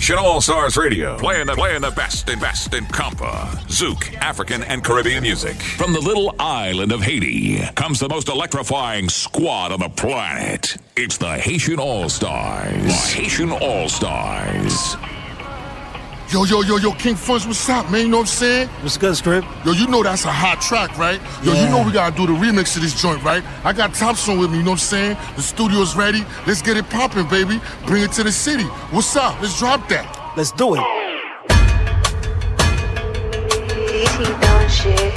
Haitian All Starz Radio, playing the playing the best and best in compa, zouk, African and Caribbean music. From the little island of Haiti comes the most electrifying squad on the planet. It's the Haitian All Starz. Haitian All Starz. Yo, yo, yo, yo, King Funds, what's up, man? You know what I'm saying? What's good, Script? Yo, you know that's a hot track, right? Yo, Yeah. you know we gotta do the remix of this joint, right? I got Thompson with me, you know what I'm saying? The studio's ready. Let's get it popping, baby. Bring it to the city. What's up? Let's drop that. Let's do it. Easy, don't shit.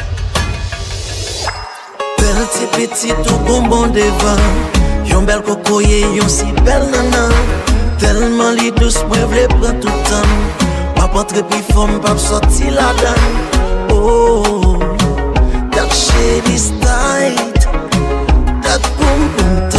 Bel ti petit ou bonbon devan Yon bel kokoye, yon si bel nanan Telman li dous mwen vle pran toutan Pap antre pi fom, pap soti la dan. Oh, that shit is tight That boom boom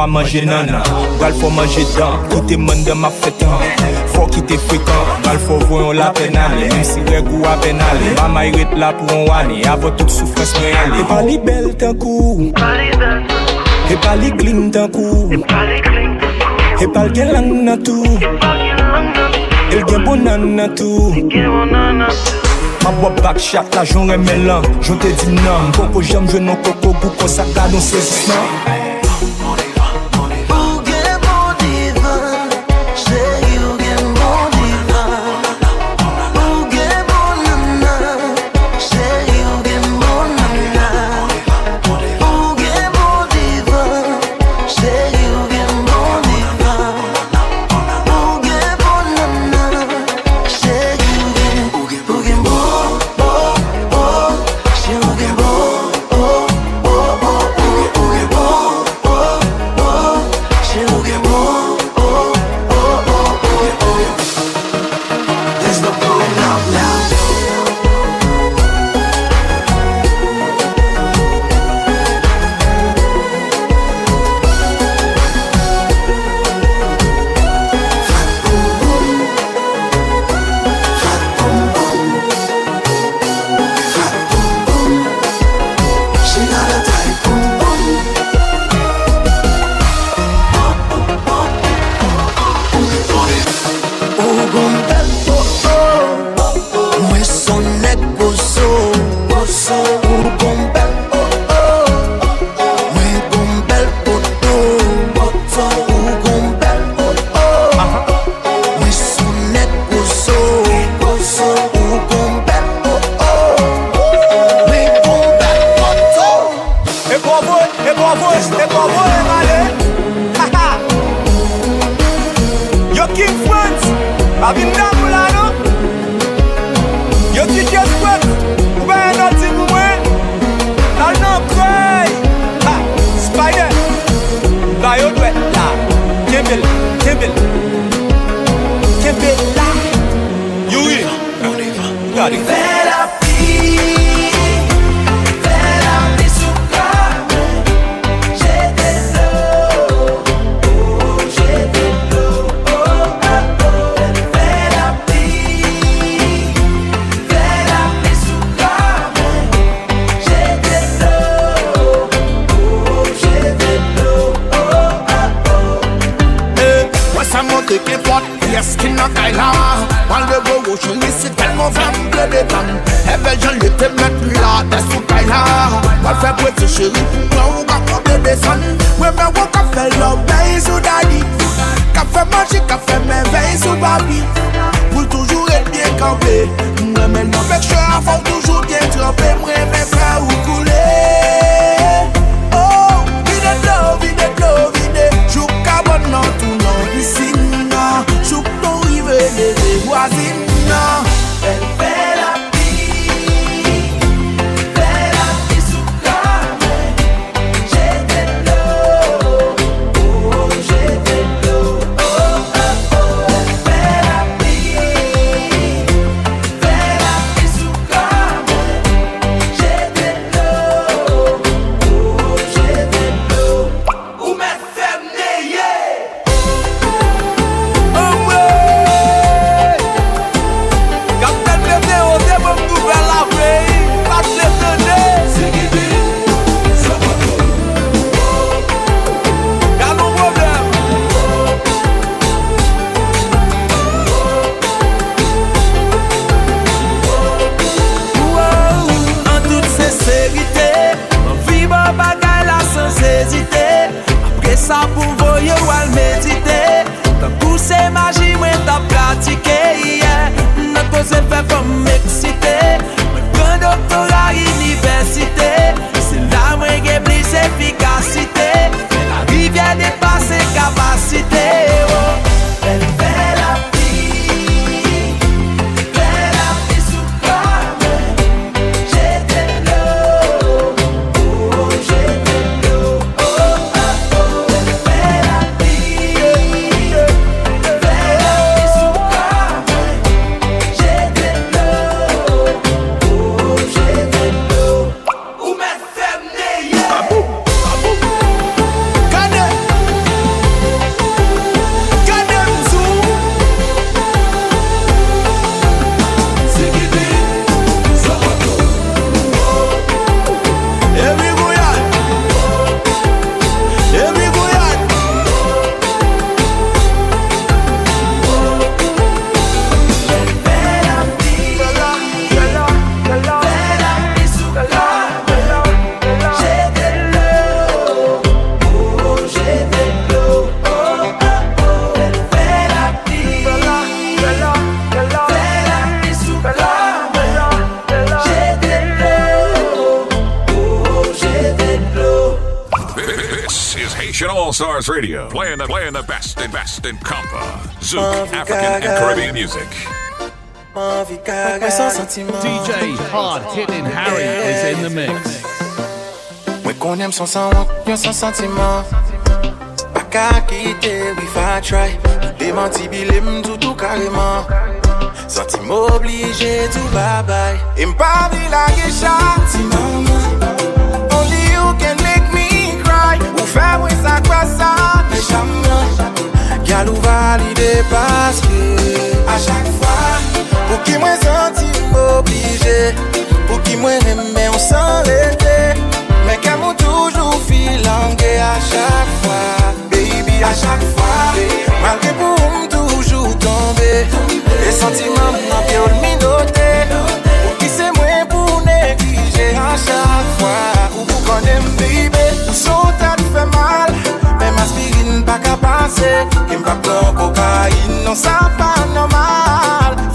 a manje nanan Gal fò manje dan, koute man dem a fetan Fò kite frekan, gal fò voyon la penale Mèm si reg ou a benale, ba may ret la pou an wane Avò tout soufres mè ale E pali bel tan kou E pali glim tan kou E pa gen lang nan tou El gen bonan nan tou Mab wap bak chak la joun remen lan Joun te di nan Koko jam joun nan koko Gou kon sa kadon se zis nan Yo Frans Avin pou la no Yo DJ Squat Ou ba yon noti pou mwen Nan nan kwey Ha, Spider Bayo dwe la. Kembel, kembel Kembel la Gadi Fè chéri. Mwen ou ka konde besan Mwen mwen wou ka fe love lopey sou dadi Ka fe manji, ka fe men vey sou babi. Pou toujou et bien kampe Mwen men nan pek chè a faw toujou bien trempè mwen DJ Hard Hitting Harry is in the mix. Mwen konem son san wak, yon san sentiman Pa ka kite, we fa try. Demanti bilem toutou kareman Santi m'oblige tou babay E mpa vi la ge chanti maman Only you can make me cry. Ou fe mwen sa kwa sa me chaman Gyal ou valide paske A chak fwa Pou ki mwen santi m'oblije Pou ki mwen reme ou san rete Mwen ka moun toujou filange A chak fwa, baby, a chak fwa. Malke pou m toujou tombe E sentiman nan pye ou l'minote Pou ki se mwen pou neglije A chak fwa, ou pou konem baby Ou son tat fwe mal. Mwen aspirin pa ka pase Kem pa plon kokain, non sa pa normal.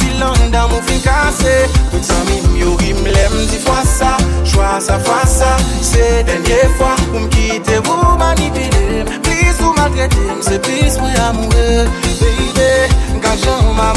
fin kase. Tout san mi myo rim lem di fwa sa Chwa sa fwa sa. Se denye fwa ou mkite ou manipide Plis ou maltrete Se plis mwen amoure. Baby, nkan jan ou ma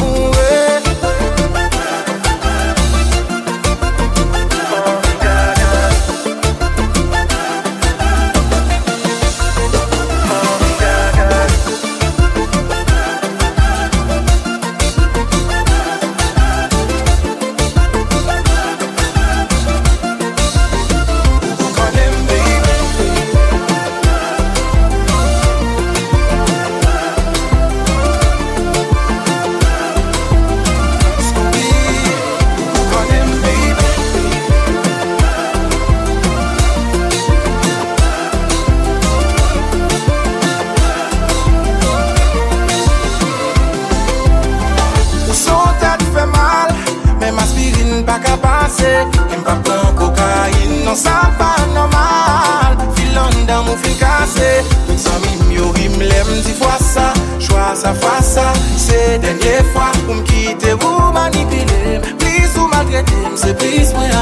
Se please mwen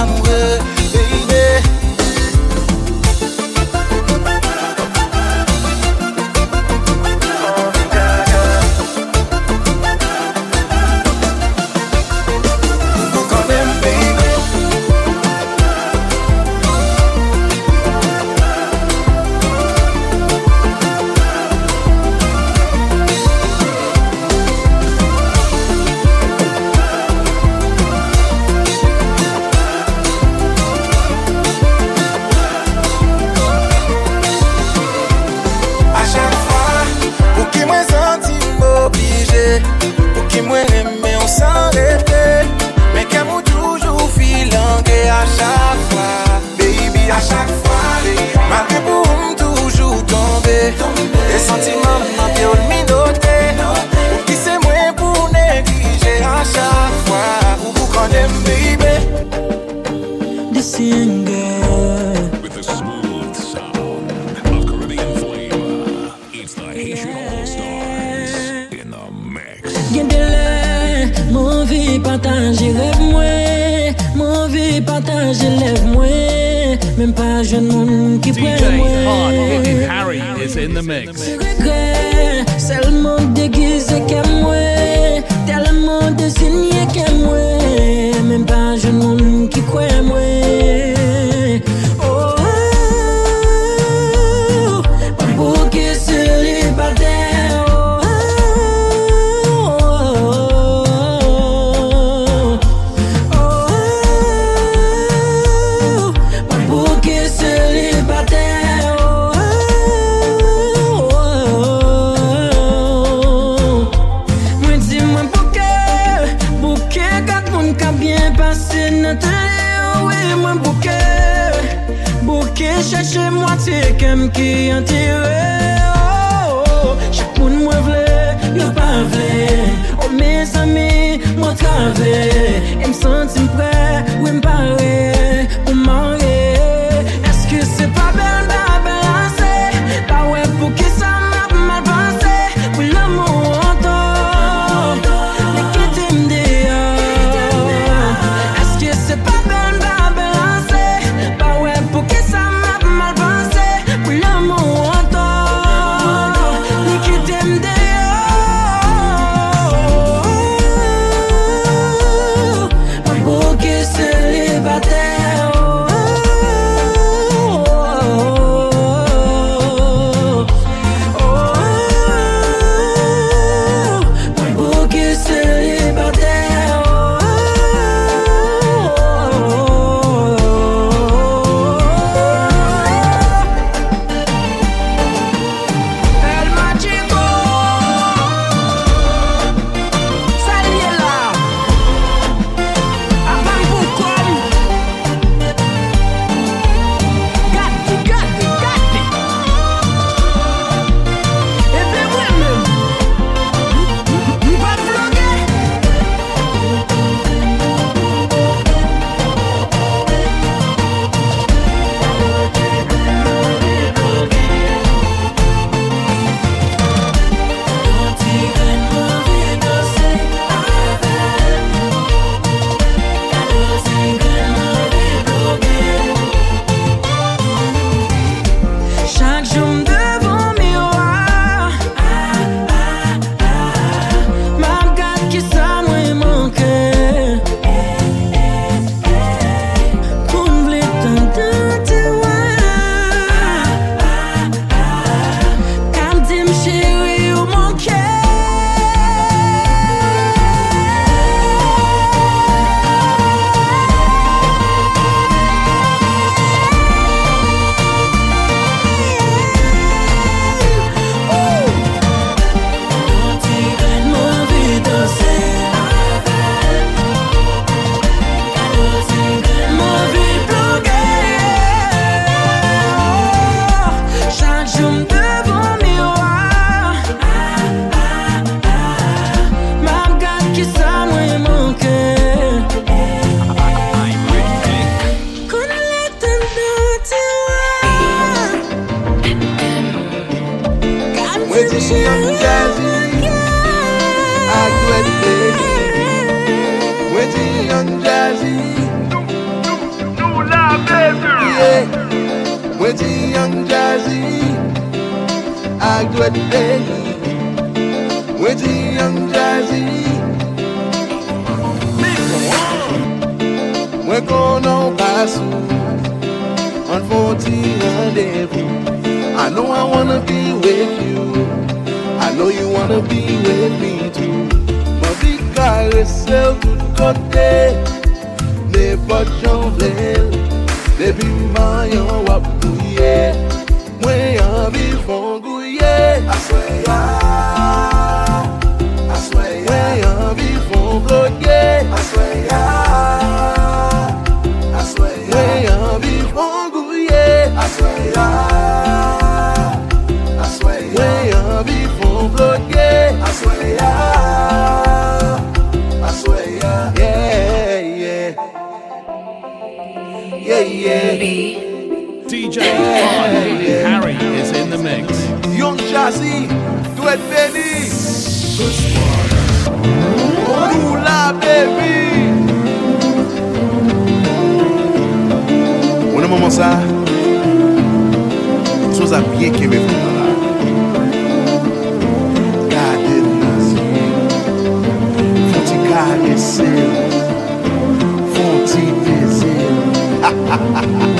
on pass on 40. I know I wanna be with you. I know you wanna be with me too. Mon vie carré sur tout côté, les potes chanvlés, les piments y'en wapouillés. Moi y'en vivent en. I swear, yeah. Hey. Harry is in the mix. Young Jazzy, do it, baby. Rula, baby. On est moment ça. Chose à bien qu'aimer vous. Fon ti pezil Fon Forty pezil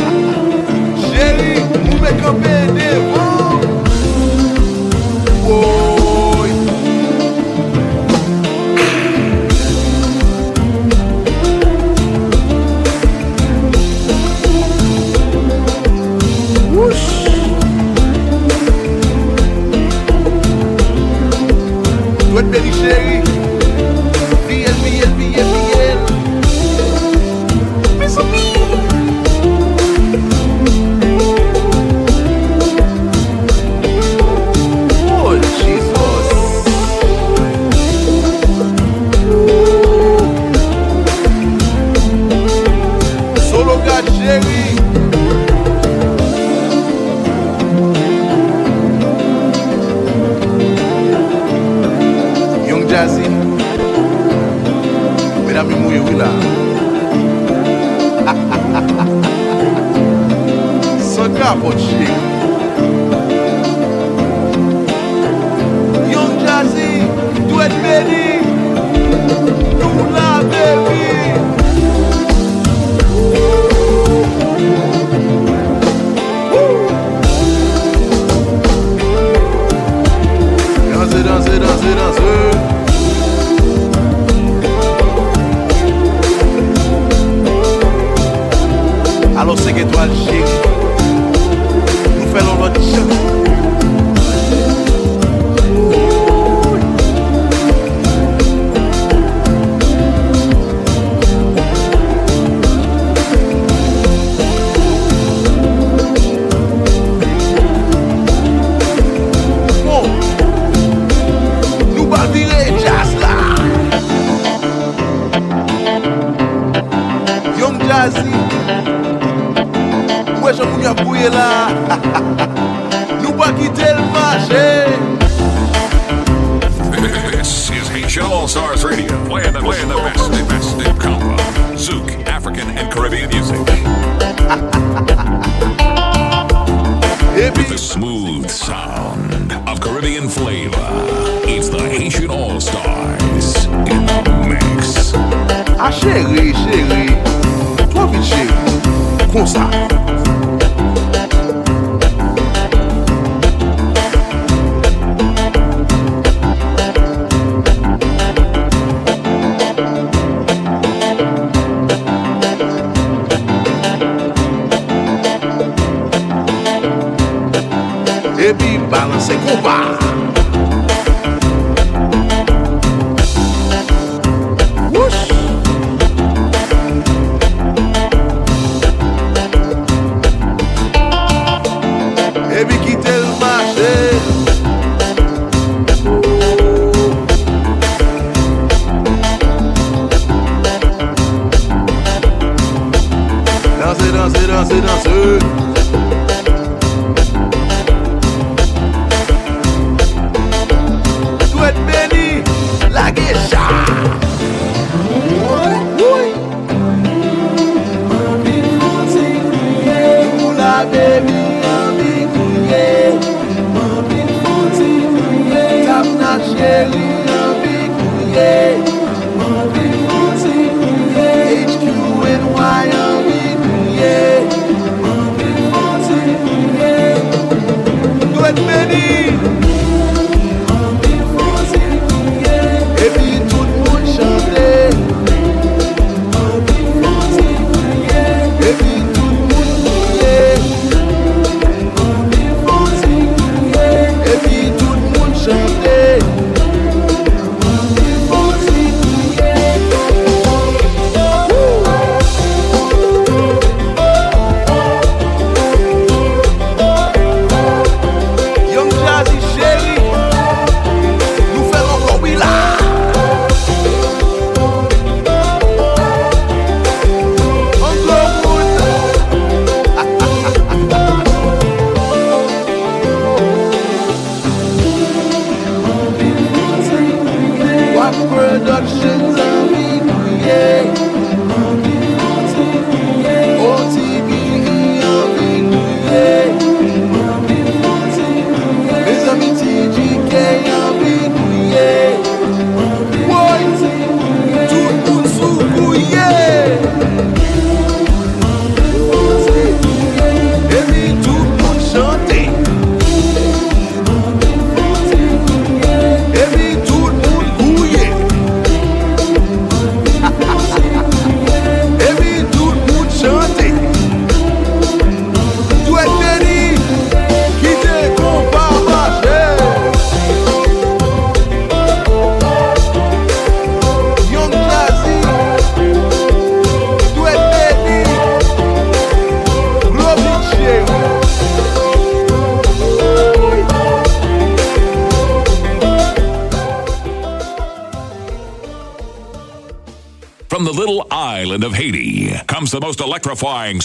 electrifying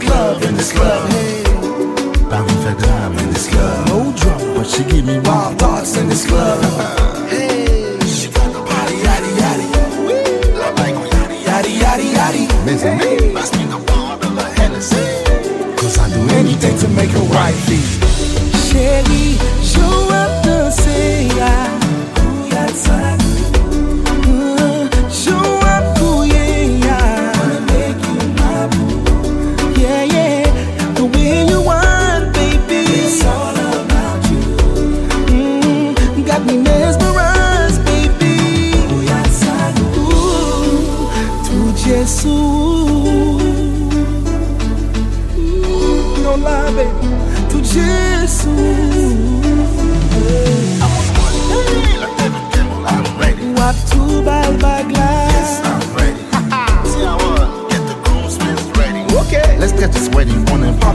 big love in this club. Hey. Bowing for dime in this club. No drama, but she give me wild thoughts in this club. hey, she got the body, yaddy, yaddy. Love like yaddy, yaddy, yaddy, yaddy. Missing me, must be the bottle of Hennessy. Cause I do anything to make her right, Shelly,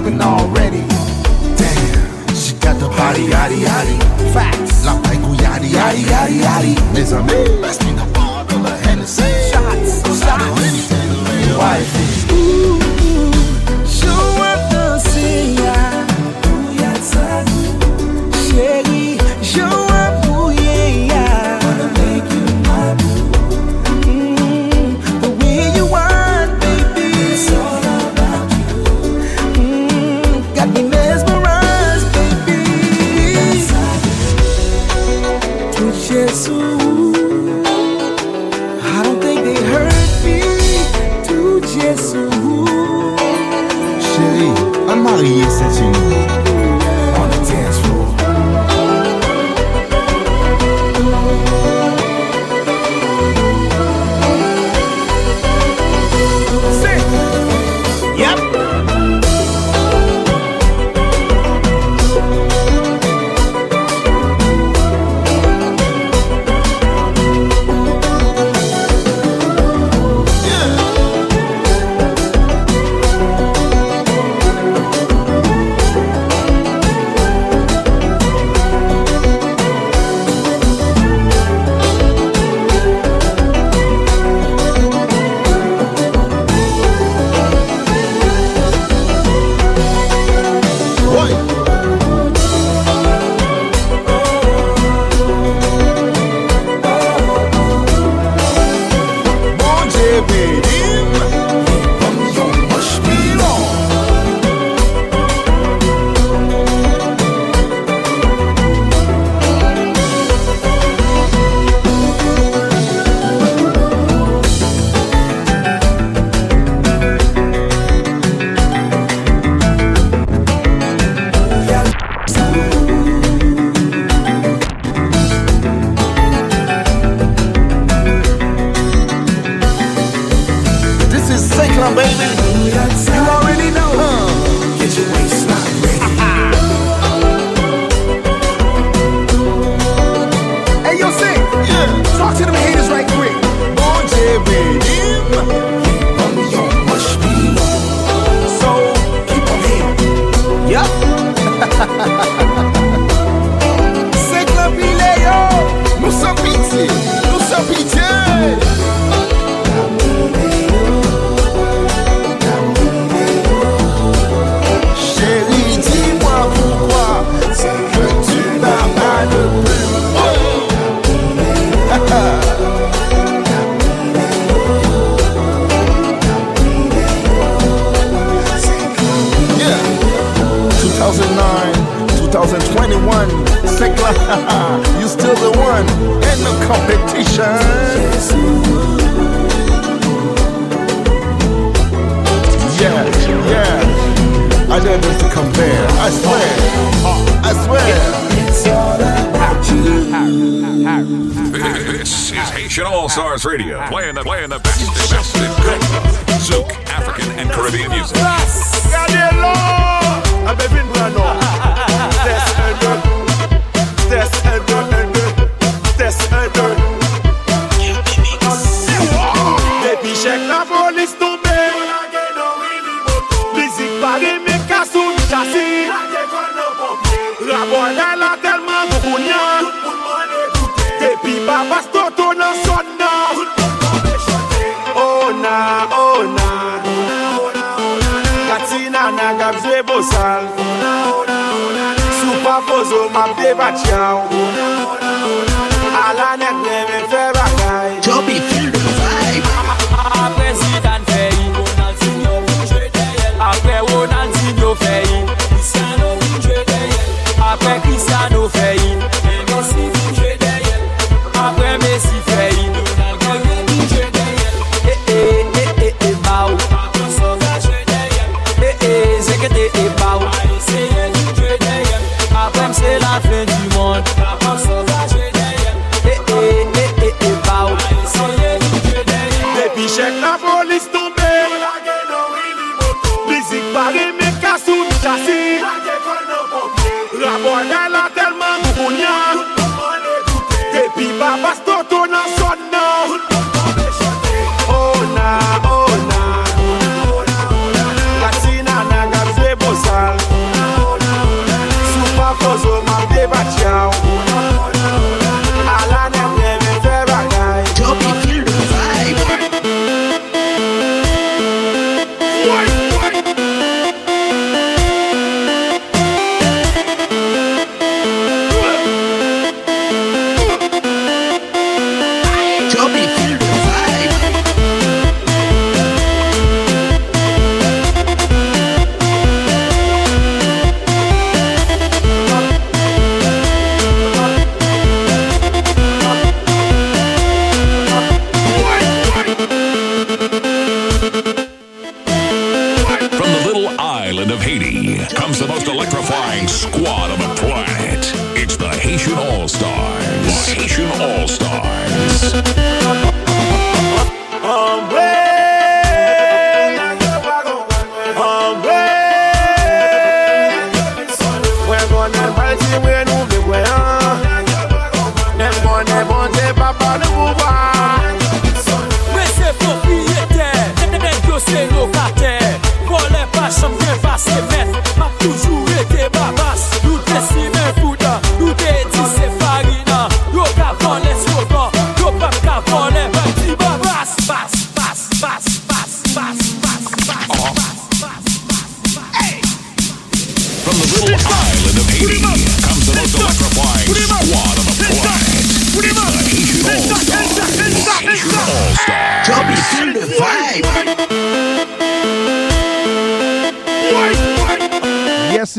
popping already. Damn, she got the body, yaddy, yaddy. Facts. La Paiko, yaddy, yaddy, yaddy, yaddy. Mes amis,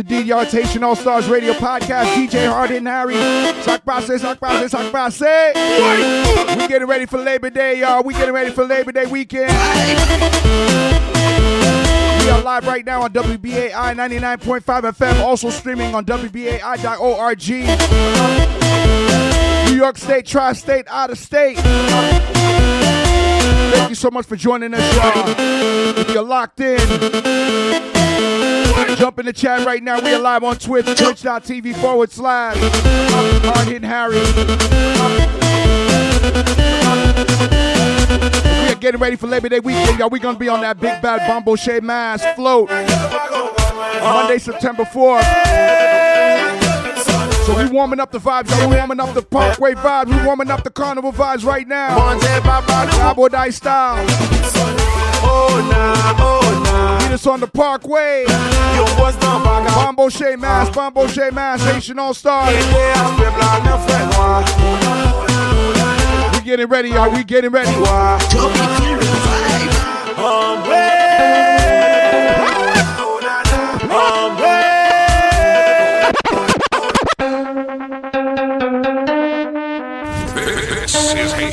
DDRtation All Starz Radio Podcast. DJ Hardin Harry. Sock process, sock process, sock process. We getting ready for Labor Day, y'all. We're getting ready for Labor Day weekend. We are live right now on WBAI 99.5 FM, also streaming on WBAI.org. New York State, tri state, out of state. Thank you so much for joining us, y'all. If you're locked in, Jump in the chat right now. We are live on Twitch, twitch.tv forward slash uh, uh, Hard Hitting Harry. We are getting ready for Labor Day weekend, y'all. We're going to be on that big bad Bombo Shea Mass float Monday, September 4th. So we warming up the vibes, y'all. We warming up the Parkway vibes. We warming up the carnival vibes right now. Cowboy Die style. Meet us on the parkway. Bombo Shea Mass, Bombo Shea Mass, Haitian All Star. We getting ready, y'all. We getting ready.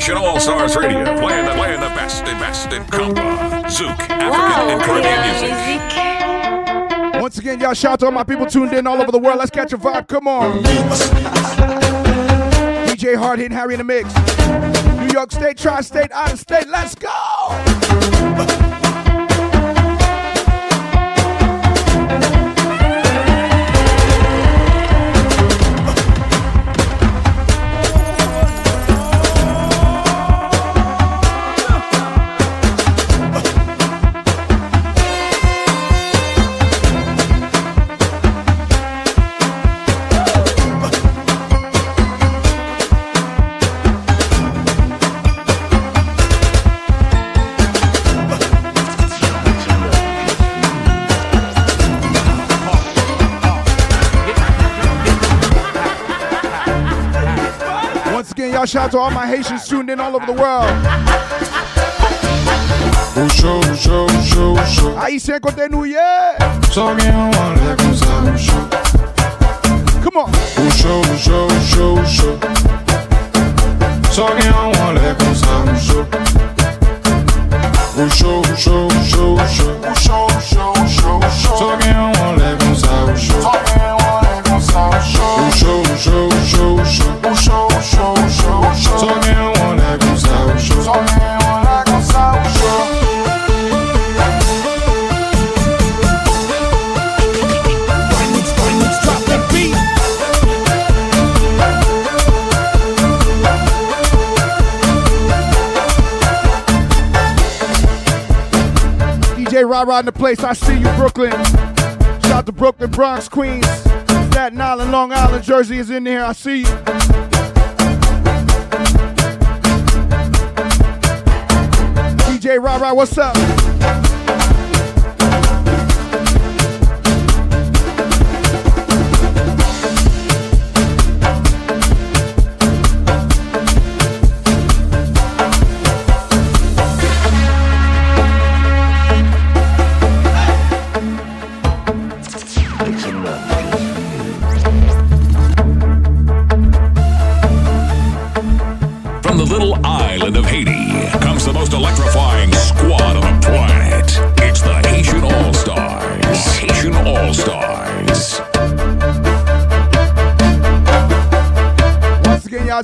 Nation All Starz Radio, playing the, playing the best and best in Kompa, Zouk, African wow, and Caribbean music. Once again, y'all shout out to all my people tuned in all over the world. Let's catch a vibe. Come on. DJ Hard Hitting Harry in the Mix. New York State, Tri State, Out of State. Let's go. Once shout out to all my Haitians tuned in all over the world. Bouchou, bouchou, bouchou, bouchou. Haïtien côté nous, yeah. Só quem não olha com essa bouchou. Come on. Bouchou, bouchou, bouchou, bouchou. Só quem não olha com essa bouchou. Bouchou, bouchou, bouchou, bouchou. Bouchou, bouchou, bouchou, bouchou. Só quem não olha com essa Rod in the place. I see you, Brooklyn. Shout out to Brooklyn, Bronx, Queens, Staten Island, Long Island, Jersey is in there. I see you. DJ Rod, what's up?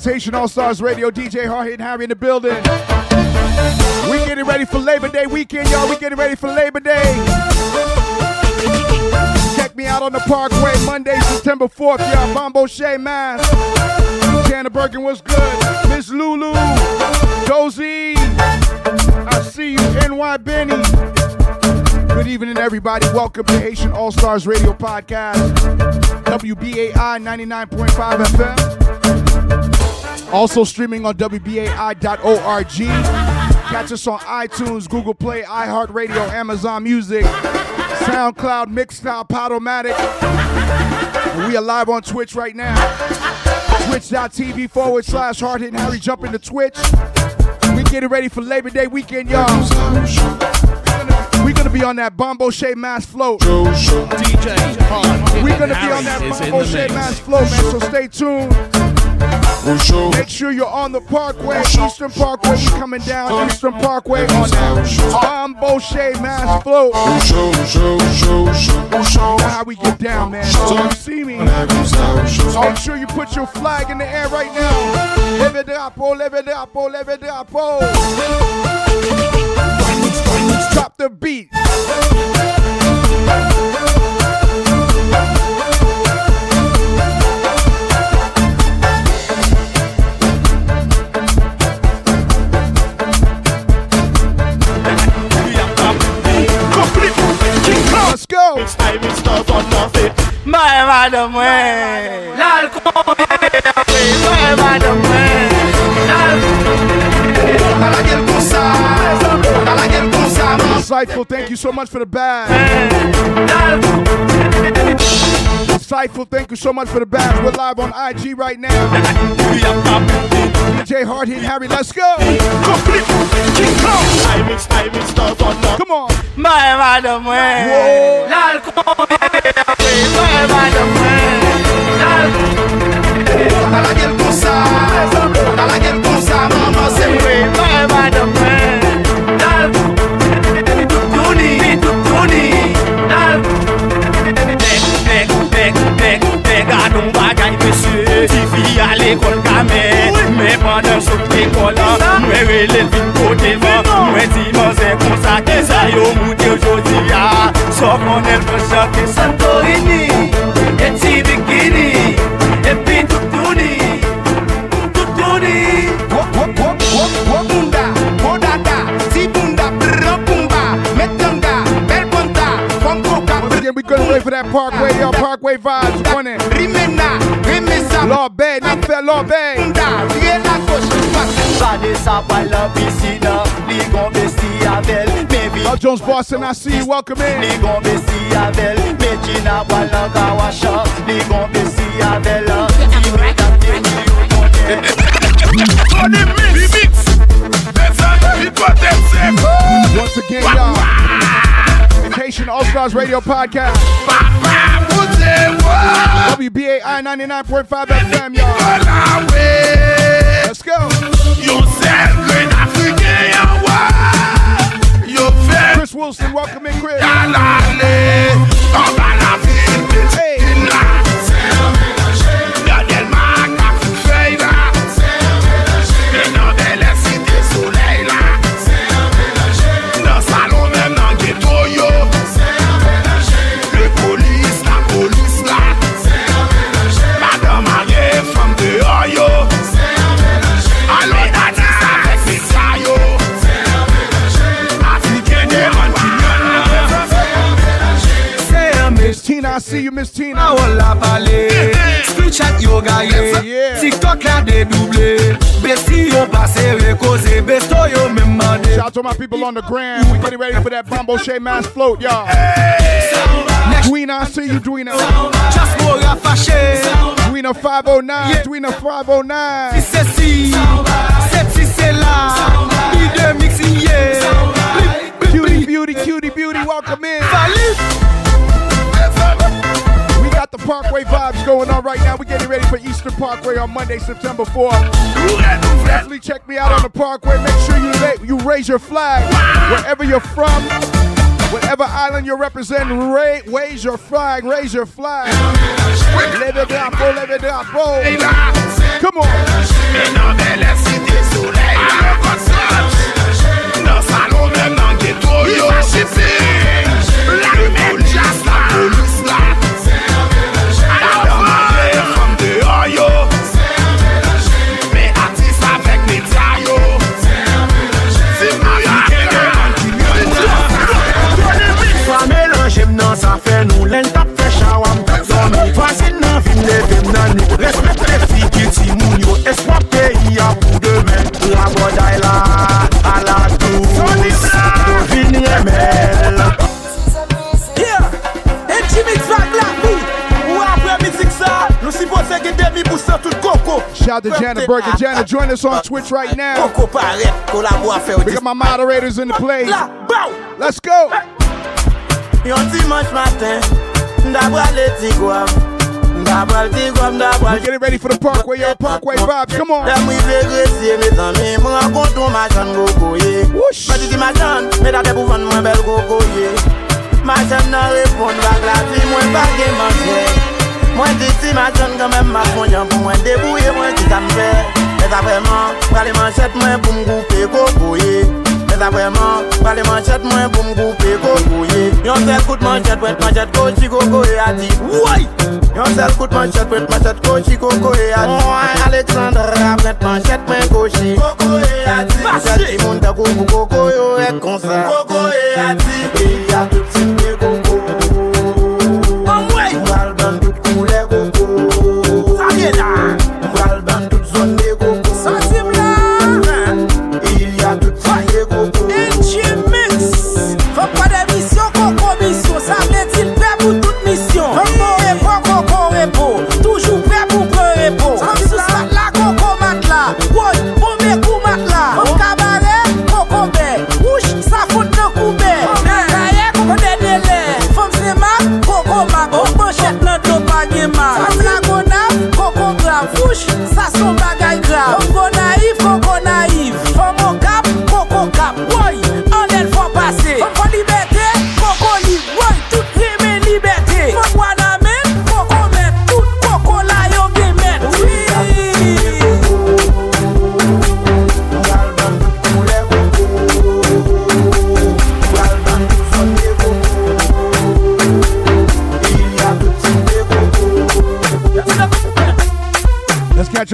Haitian All Starz Radio, DJ Hard Hitting Harry in the building. We getting ready for Labor Day weekend, y'all. We getting ready for Labor Day. Check me out on the Parkway Monday, September 4th, y'all. Bombo Shea Mass. Tanner Bergen was good. Miss Lulu. Dozy. I see you, NY Benny. Good evening, everybody. Welcome to Haitian All Starz Radio Podcast. WBAI 99.5 FM. Also streaming on WBAI.org. Catch us on iTunes, Google Play, iHeartRadio, Amazon Music, SoundCloud, Mixcloud, Podomatic. And we are live on Twitch right now. Twitch.tv forward slash hard hitting Harry. Jump into Twitch. We getting ready for Labor Day weekend, y'all. We're gonna be on that Bombo Shea Mass float. DJ. We're gonna be on that Bombo Shea Mass float, man. So stay tuned. Make sure you're on the Parkway, Eastern Parkway. We coming down Eastern Parkway on that Bombo Shea Mass float. That's how we get down, man. So you see me. Make sure you put your flag in the air right now. Leve drapo, oh, leve drapo, oh, leve drapo. Oh. Drop the beat. Ay, mi stop an nan fe Mwen madam mwen Lal kon. Mwen madam mwen Lal kon. Ala gel kon sa. Insightful, thank you so much for the bag. Insightful, thank you so much for the bag. We're live on IG right now. DJ Hard Hit Harry, let's go. Come on. My madam, way. Rele vin kote man Mwen di man zè kon sa ki sa yo moute ya So konen mwen chante Santorini E ti bikini E pi toutouni Toutouni Bunda, bodada, tibunda, brr, bumba, metanga, bel bonta, fonkoka. Once again, we couldn't wait for that Parkway, yo, Parkway vibes running. Rimena, remesa, Lord Bay, not fair, Lord Bay. Bade sa pa la piscina Li gon besti avel Me vi Lord Jones Boston, I see you, welcome in. Li gon besti avel Me china pa la kawasha Li gon besti avel Ti me da te ni yo Once again, y'all. Vacation All Starz Radio Podcast. WBAI 99.5 FM, y'all. Go. Chris Wilson, welcome in, Chris. See you, Miss Tina. On la pale Street chat yo gaye Yeah. TikTok la dedouble Besti yo pase rekoze Besto yo men mande Shout out to my people on the gram. We getting ready for that Bombo Shea Mass float, y'all. Dwena, I see you, Dwena. Just mora fache Dwena 509, Dwena 509. Se si Se si se la Bi de mixi ye Cutie, beauty, cutie, beauty, welcome in. The Parkway vibes going on right now. We're getting ready for Eastern Parkway on Monday, September 4th. Definitely check me out on the Parkway. Make sure you la- you raise your flag wherever you're from. Whatever island you're representing, ra- raise your flag, raise your flag. Leve drapo, oh, leve drapo. Oh. Come on. ane Respekte ki ti moun yo Eswa peyi a pou demen La boday la A la tous Dovini remel Yeah. En Enti mix bag la pi Ou apre mizik sa Nou si pose gede mi bousan tout koko Shout to Jana Burger. Jana join us on Twitch right now. Koko paret Kolabo a fe ou dis Big up my moderators in the place. Let's go. Yon dimanche matin Dabra le tigwav Get ready for the parkway, y'all. Parkway vibes, come on. Whoosh. Mwen chen nan repon bag la ti mwen pa gen manje Mwen ti ti ma chen kamen ma konyan pou mwen debouye mwen ti kampe E ta vreman, prale manchet mwen pou mgoupe kokoye sa vwèman Pali manchet mwen pou mgoupe kokoye. Yon sel kout manchet wet manchet ko chiko koye ati Woy! Yon sel kout manchet wet manchet ko chiko koye ati Mwen Alexander apret manchet mwen koshi Kokoye ati Manchet ti moun takou mou kokoyo ek konsa Kokoye ati E ya tout si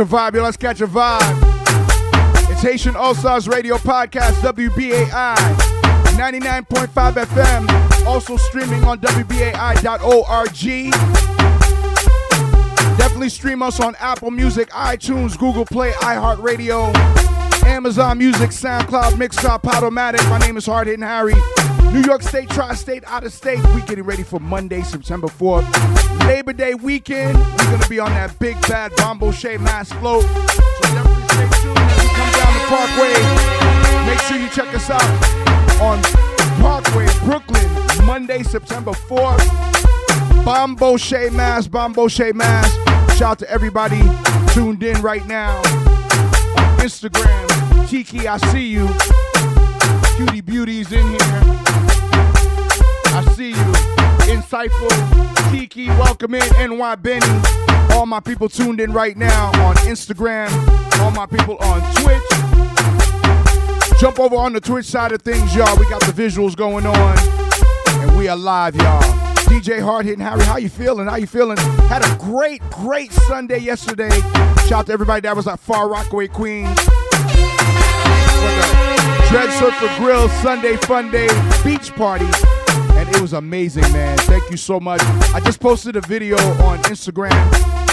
vibe, yo. Let's catch a vibe. It's Haitian All Stars Radio Podcast, WBAI, 99.5 FM. Also streaming on WBAI.org. Definitely stream us on Apple Music, iTunes, Google Play, iHeartRadio, Amazon Music, SoundCloud, Mixcloud, Podomatic. My name is Hard Hitting Harry. New York State, Tri-State, out of state. We getting ready for Monday, September 4th. Labor Day weekend. We're gonna be on that big bad Bombo mass float. So definitely stay tuned as we come down the Parkway. Make sure you check us out on Parkway, Brooklyn, Monday, September 4th. Bombo Mass, Bombo Mass. Shout out to everybody tuned in right now on Instagram. Tiki, I see you. Cutie Beauties in here. I see you. Insightful, Tiki, welcome in, NY Benny. All my people tuned in right now on Instagram. All my people on Twitch. Jump over on the Twitch side of things, y'all. We got the visuals going on. And we are live, y'all. DJ Hard Hitting Harry, how you feeling? How you feeling? Had a great, great Sunday yesterday. Shout out to everybody that was at Far Rockaway, Queens. Dread Surfer Grill Sunday Fun Day Beach Party. And it was amazing, man. Thank you so much. I just posted a video on Instagram.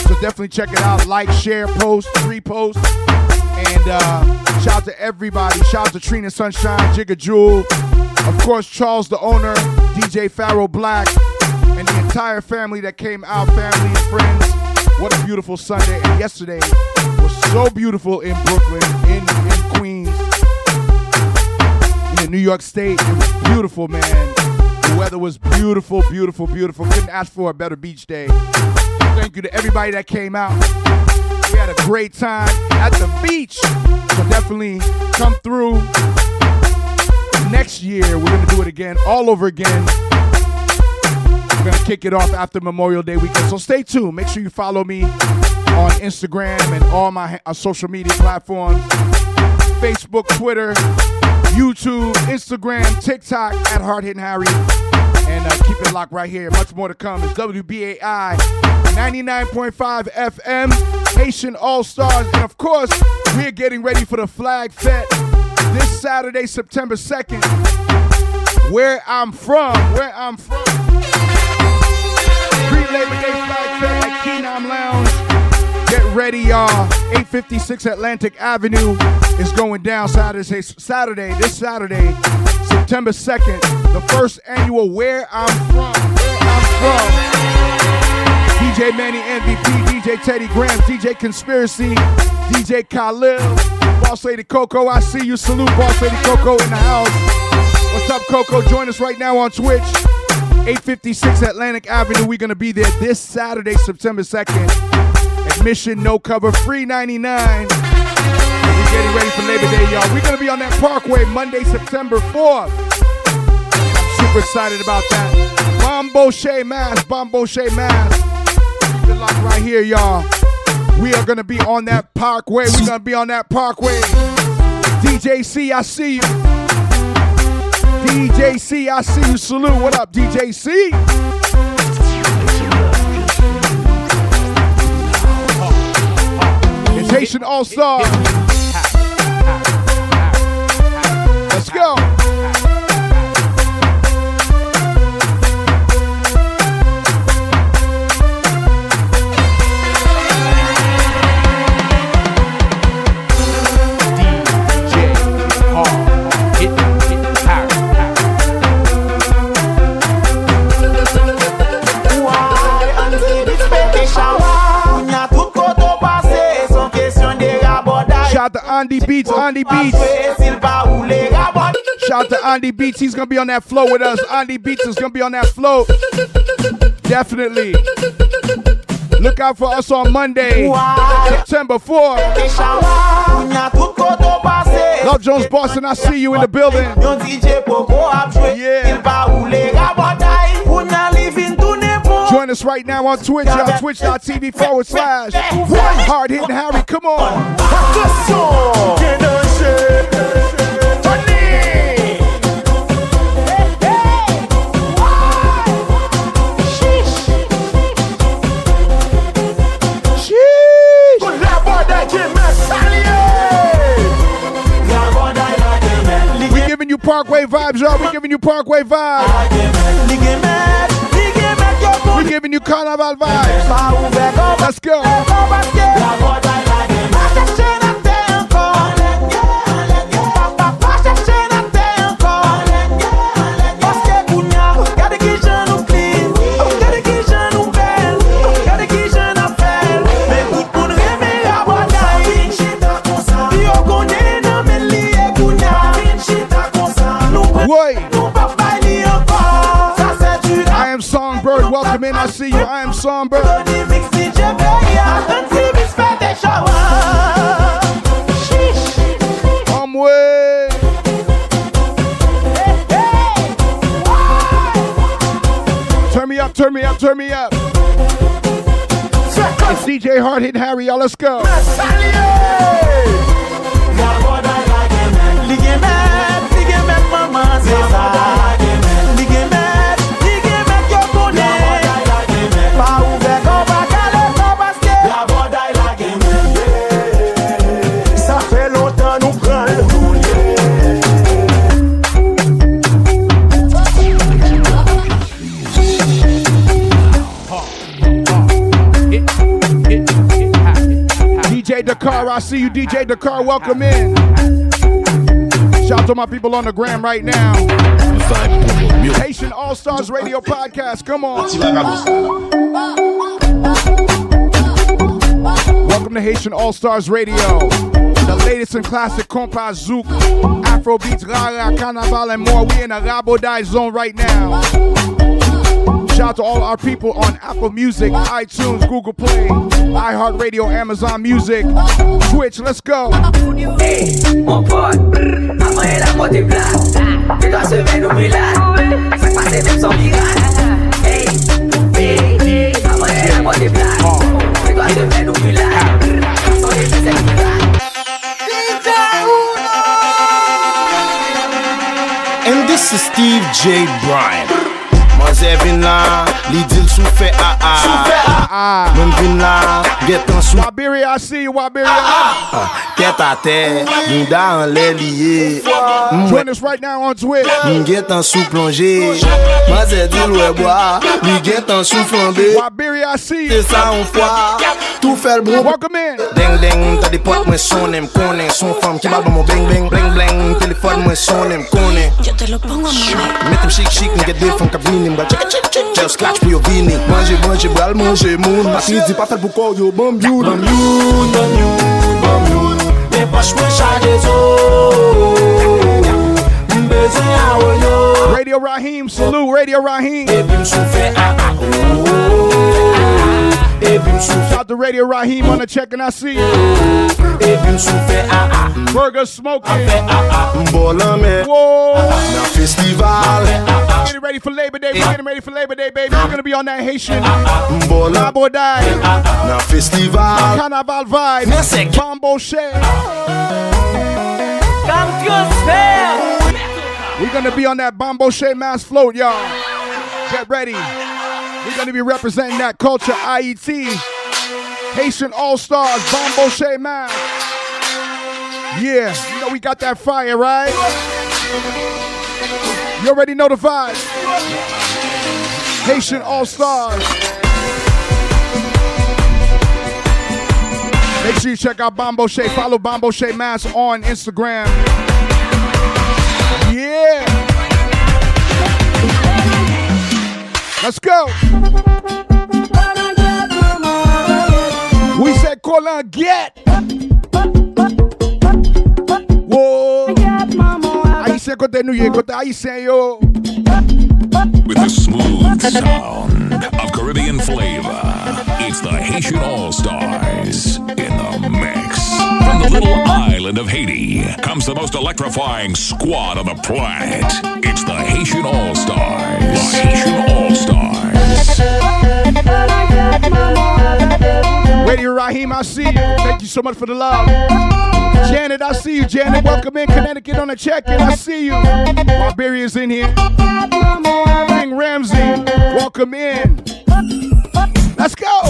So definitely check it out. Like, share, post, repost. And uh, shout out to everybody. Shout out to Trina Sunshine, Jigga Jewel. Of course, Charles, the owner, DJ Farrow Black, and the entire family that came out, family and friends. What a beautiful Sunday. And yesterday was so beautiful in Brooklyn, in, in Queens, in New York State. It was beautiful, man. The weather was beautiful, beautiful, beautiful. Couldn't ask for a better beach day. Thank you to everybody that came out. We had a great time at the beach. So definitely come through. Next year, we're going to do it again, all over again. We're going to kick it off after Memorial Day weekend. So stay tuned. Make sure you follow me on Instagram and all my uh, social media platforms Facebook, Twitter, YouTube, Instagram, TikTok at Hard Hitting Harry. And uh, keep it locked right here. Much more to come. It's WBAI 99.5 FM, Haitian All Starz. And of course, we're getting ready for the Flag Fete this Saturday, September 2nd. Where I'm from, where I'm from. Pre Labor Day Flag Fete at Keenam Lounge. Get ready, y'all. 856 Atlantic Avenue is going down Saturday, Saturday, this Saturday, September 2nd. The first annual Where I'm From. Where I'm From. DJ Manny MVP, DJ Teddy Graham, DJ Conspiracy, DJ Khalil, Boss Lady Coco. I see you. Salute Boss Lady Coco in the house. What's up, Coco? Join us right now on Twitch. 856 Atlantic Avenue. We're going to be there this Saturday, September 2nd. Admission, no cover, free 99. We're getting ready for Labor Day, y'all. We're to be on that Parkway Monday, September 4th. I'm super excited about that. Bombo Shea Mass, Bombo Shea Mass. It locked right here, y'all. We are to be on that Parkway. We're to be on that Parkway. DJ C, I see you. DJ C, I see you. Salute. What up, DJ C? Haitian All Star. Let's go. Shout out to Andy Beats, Andy Beats. Shout out to Andy Beats. He's gonna be on that flow with us. Andy Beats is gonna be on that float. Definitely. Look out for us on Monday, September 4th. Love Jones Boston, I see you in the building. Yeah us right now on Twitch, on Twitch.tv forward slash Hard Hitting Harry. Come on. We giving you Parkway vibes, y'all. We giving you Parkway vibes. We giving you Carnival vibes. Let's go. Songbird. In. I see you. I am Songbird. I'm way. Turn me up, turn me up, turn me up. It's DJ Hard Hit Harry, y'all. Let's go. Ça Dakar, I see you. DJ Dakar, welcome in. Shout out to my people on the gram right now. Haitian All Starz Radio Podcast. Come on. Welcome to Haitian All Starz Radio. The latest in classic compa zouk, Afrobeats, Rara, Carnaval, and more. We in a Raboday zone right now. Out to all our people on Apple Music, iTunes, Google Play, iHeartRadio, Amazon Music, Twitch. Let's go. And this is Steve J. Bryan. Vin la, Li dil sou fe a a. Mwen vin la, getan sou. Wabiri a si, wabiri a ah, Ket a te, mwen da an le liye. Join us right now on Twitter Mwen getan sou plonje. Mwen se dil weboa Li getan sou flambe Wabiri a si Te sa an fwa Tou fel bro. Welcome in. Deng deng, ta di pot mwen sonen Mkonen son fam ki balba mwen beng beng Bleng bleng, telefon mwen sonen Mkonen Yo te lo pongo mwen Metem chik chik, mwen get dil fam kabini Mwen chik chik chik, just scratch pou yo vini Manje manje, bral manje moun Mati di pa fel pou yo bam youn Bam youn, bam youn, bam youn Men poch mwen chaje zo Mbeze a Radio Raheem, salute Radio Raheem. Ebi m sou fe a a Ebi m sou Shout out to Radio Raheem on the check and I see you. Ebi m sou fe a a Burger smoking. Mbola men Whoa. Na festival Getting ready for Labor Day. We're getting ready for Labor Day, baby. We're gonna be on that Haitian Mbola Raboday, Na festival Carnaval vibe, Music. Bombo Share. We're gonna be on that Bombo Shea Mass float, y'all. Get ready. We're gonna be representing that culture, IET, Haitian All Starz, Bombo Shea Mass. Yeah, you know we got that fire, right? You already know the vibe. Haitian All Starz. Make sure you check out Bombo Shea. Follow Bombo Shea Mass on Instagram. Yeah. Let's go. We said call on get. Whoa. Haïtien côté New York, côté Haïtien yo. With the smooth sound of Caribbean flavor, it's the Haitian All Starz in the mix. Little island of Haiti comes the most electrifying squad on the planet. It's the Haitian All Starz. The Haitian All Starz. Radio Raheem, I see you. Thank you so much for the love. Janet, I see you. Janet, welcome in Connecticut on the check-in. I see you. Barbarian's in here. King Ramsey, welcome in. Let's go.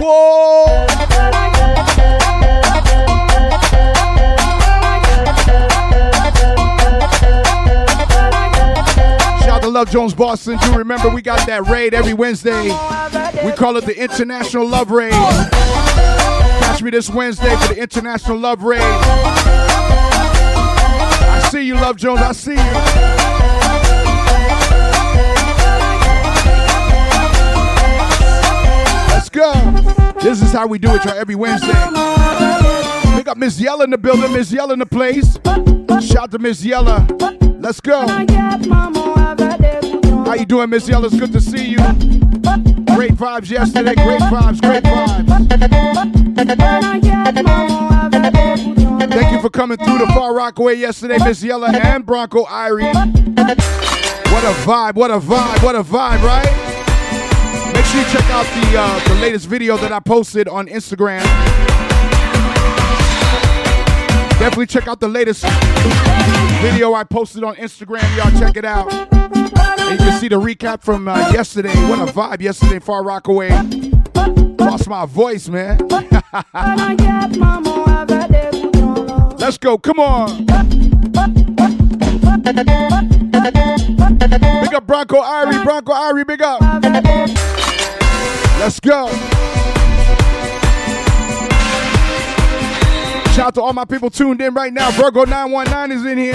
Whoa. Love Jones Boston. Do remember we got that raid every Wednesday. We call it the International Love Raid. Catch me this Wednesday for the International Love Raid. I see you, Love Jones. I see you. Let's go. This is how we do it, y'all, every Wednesday. Pick up Miss Yella in the building, Miss Yella in the place. Shout to Miss Yella. Let's go. How you doing, Miss Yella? It's good to see you. Great vibes yesterday. Great vibes. Great vibes. Thank you for coming through the Far Rockaway yesterday, Miss Yella and Bronco Irie. What a vibe! What a vibe! What a vibe! Right? Sure you check out the uh, the latest video that I posted on Instagram. Definitely check out the latest video I posted on Instagram. Y'all check it out. And you can see the recap from uh, yesterday. What a vibe yesterday, Far Rockaway. Lost my voice, man. Let's go. Come on. Up Bronco Irie. Bronco Irie, big up. Let's go. Shout out to all my people tuned in right now. Virgo 919 is in here.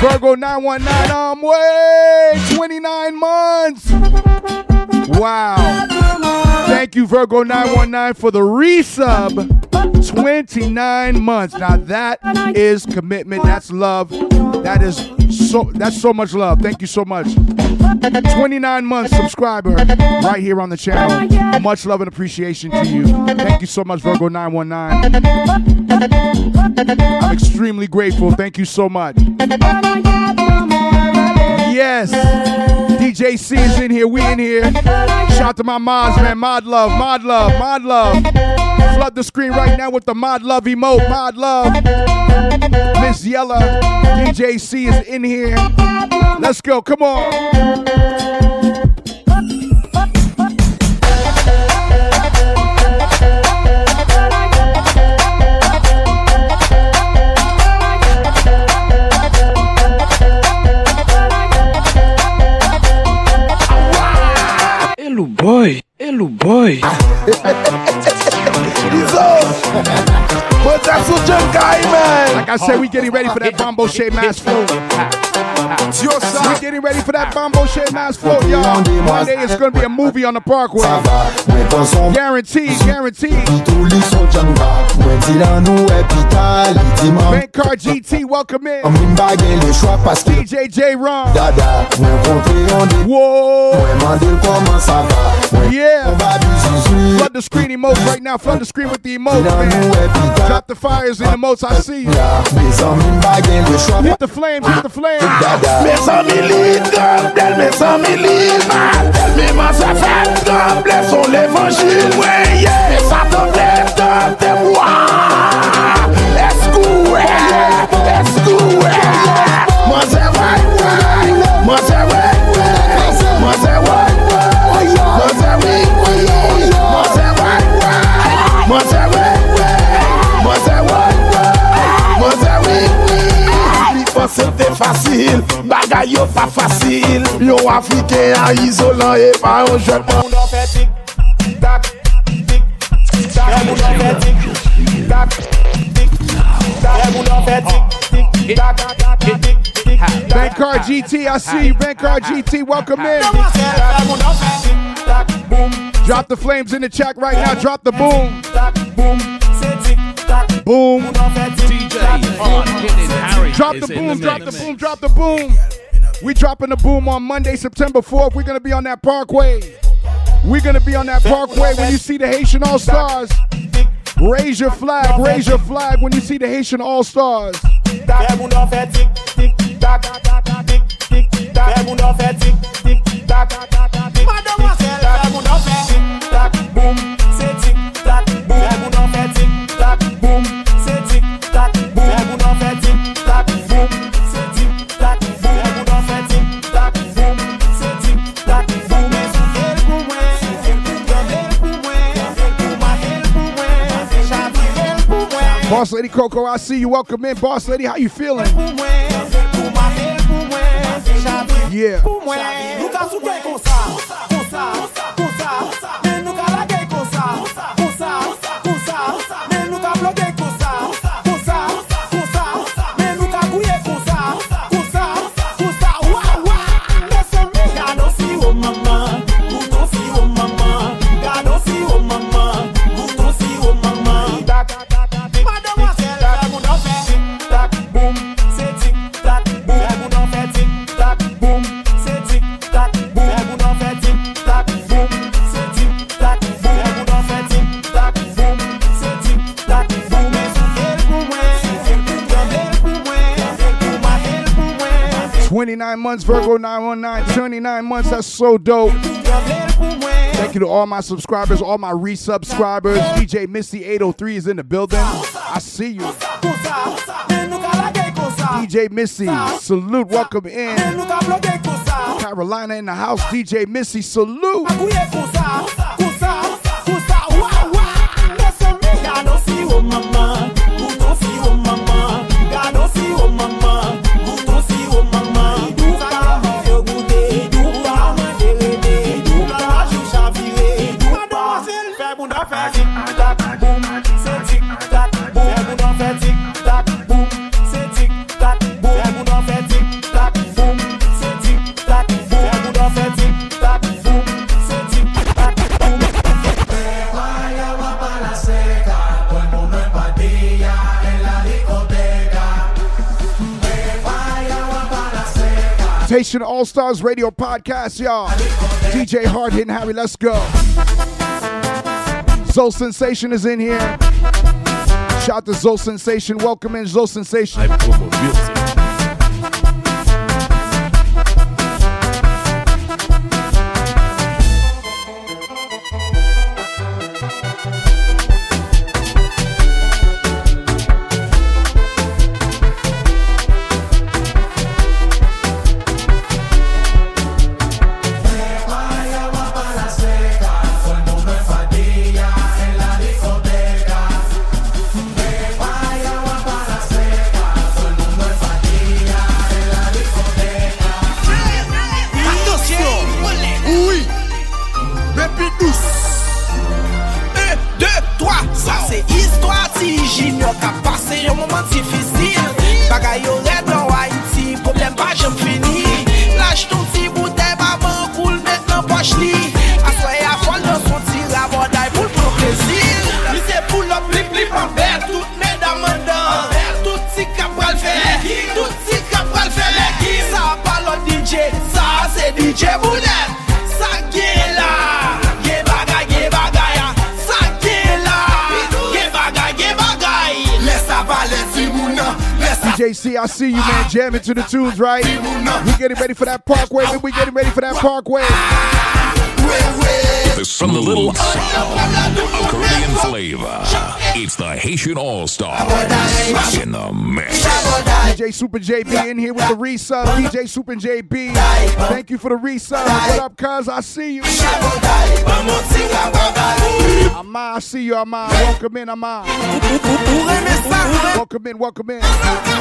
Virgo 919, I'm way 29 months. Wow. Thank you, Virgo 919, for the resub. 29 months. Now that is commitment. That's love. That is so that's so much love. Thank you so much. 29 months subscriber right here on the channel. Much love and appreciation to you. Thank you so much, Virgo 919. I'm extremely grateful. Thank you so much. Yes. DJ C is in here. We in here. Shout out to my mods, man. Mod love, mod love, mod love. Flood the screen right now with the mod love emote. Mod love. Miss Yella. DJ C is in here. Let's go. Come on. Boy, hello boy. Put that some guy, man. Like I said, we getting ready for that Bombo Shea Mass float. We getting ready for that Bombo Shea Mass flow, y'all. One day it's gonna be a movie on the Parkway. Guaranteed, guaranteed. Bank Car GT, welcome in. DJ J Ron. Whoa. Yeah. Flood the screen emotes right now. Flood the screen with the emotes, man. Drop the fires in the emotes. I see you. Hit the flames, hit the flames. Mes amis leaders, d'elle, mes amis leaders. Mes mains ça fait trembler son l'évangile, ouais, yeah. Et ça te plaît, de moi. Let's go, ouais. Let's go, ouais. Oui. Te fasil, bagay yo pa fasil Yo afriken a izolan e pa yon jen Moun an fe tik, tak, tik, tak Moun an fe tik, tak, tik, tak Moun an fe tik, tik, tak, tik, tik, tak Bank Car GT, I see you. Bank Car GT, welcome in. Drop the flames in the chat right now. Drop the boom. Boom. Drop the boom, drop the boom, drop the boom. We dropping the boom on Monday, September 4th. We're gonna be on that parkway. We're gonna be on that parkway when you see the Haitian All Starz. Raise your flag, raise your flag when you see the Haitian All Starz. Boss Lady Coco, I see you. Welcome in. Boss Lady, how you feeling? Yeah. 29 months, Virgo 919. 29 months, that's so dope. Thank you to all my subscribers, all my resubscribers. DJ Missy 803 is in the building. I see you. DJ Missy, salute, welcome in. Carolina in the house, DJ Missy, salute. Seca. Station All Starz Radio Podcast, y'all. DJ Hard Hitting Harry, let's go. Soul Sensation is in here. Shout to Soul Sensation. Welcome in, Soul Sensation. DJ Laisse ça DJC, I see you, man. Jamming to the tunes, right? We getting ready for that Parkway, man. We getting ready for that Parkway. From the little island of Caribbean flavor, it's the Haitian All Star in the mix. DJ Super JB in here with the resub. DJ Super JB. Thank you for the resub. What up, cuz? I see you. Ama, I see you, Ama. Welcome in, Ama. Welcome in, welcome in.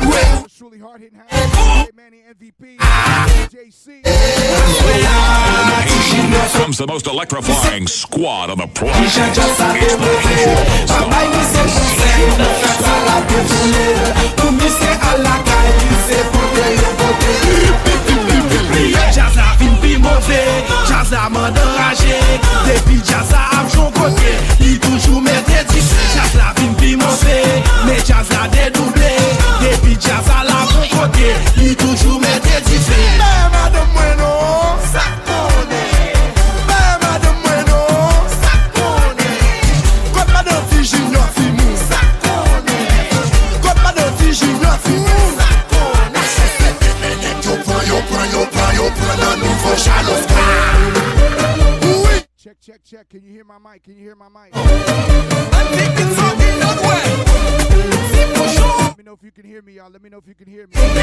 on that Bible shit, man. Jumbo shade ass float on Monday, September 4th. Brooklyn, get ready. Truly hard hitting. Manny MVP. JC. Comes the most electrifying squad on the planet. mouve Jaz la man deranje Depi jaz la ap joun kote Li toujou mè detis Jaz la vin pi mouve Mè jaz la dedouble Depi jaz la la joun kote Li toujou mè detis Mè mè de mwen nou Sa konen no shallow sky. Check, check, check. Can you hear my mic? Can you hear my mic? I'm thinking something that way. Let me know if you can hear me, y'all. Let me know if you can hear me. Let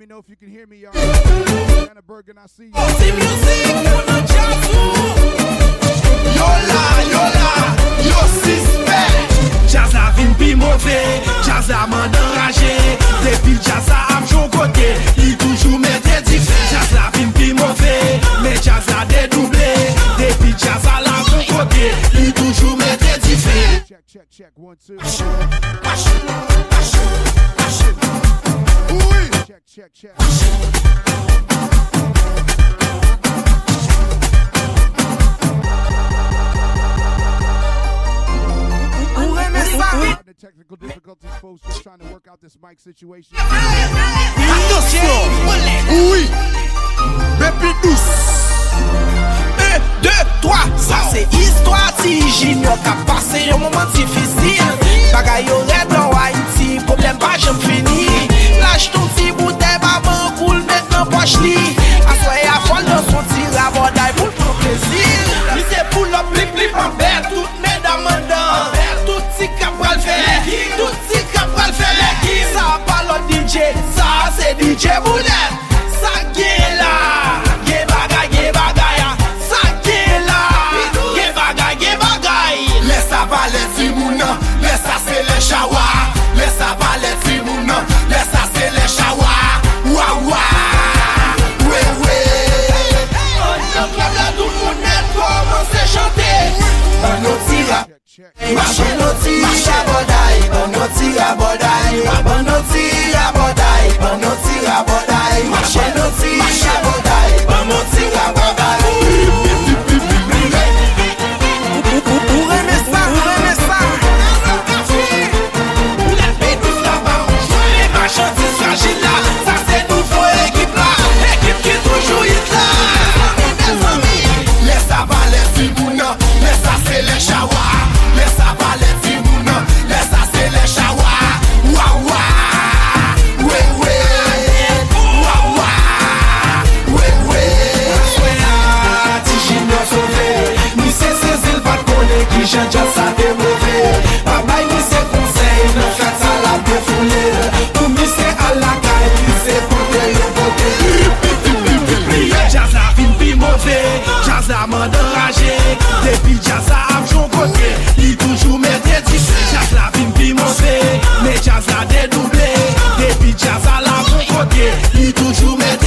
me know if you can hear me, y'all. Anna Bergen, I see you. Yola, Yola, your sister. Jazz la vin pi mouve, jazz la man enraje Depi jazz la jon kote, li toujou la vin pi mouve, me jazz la dedouble Depi jazz la jon kote, li toujou Check, check, check. One, two. Check, check, check. The technical difficulties, folks, just trying to work out this mic situation. Attention! Oui! Bébé douce! 1, 2, 3, sa se histwa ti Junior ka pase yon mouman difisil Bagay yo red an Haiti, problem pa jem fini Laj ton ti boute, maman koul met nan poch li Aswaye a fol nan son ti raboday pou l'pon plezil Mise pou l'op, lip lip an bet, tout me damandan Tout si kap pral fè Tout si kap pral fè Sa pa lot DJ Sa se DJ Boulet Sa ge la Ge bagay, ge bagay Sa ge la Ge bagay, ge bagay Lè sa valet si mounan Lè sa se lè chawa. Tire Andoraje, depi jaz la ap joun kote Li toujou mette disè Jaz la vin pi monse, me jaz la dedouble Depi jaz la ap joun kote Li toujou mette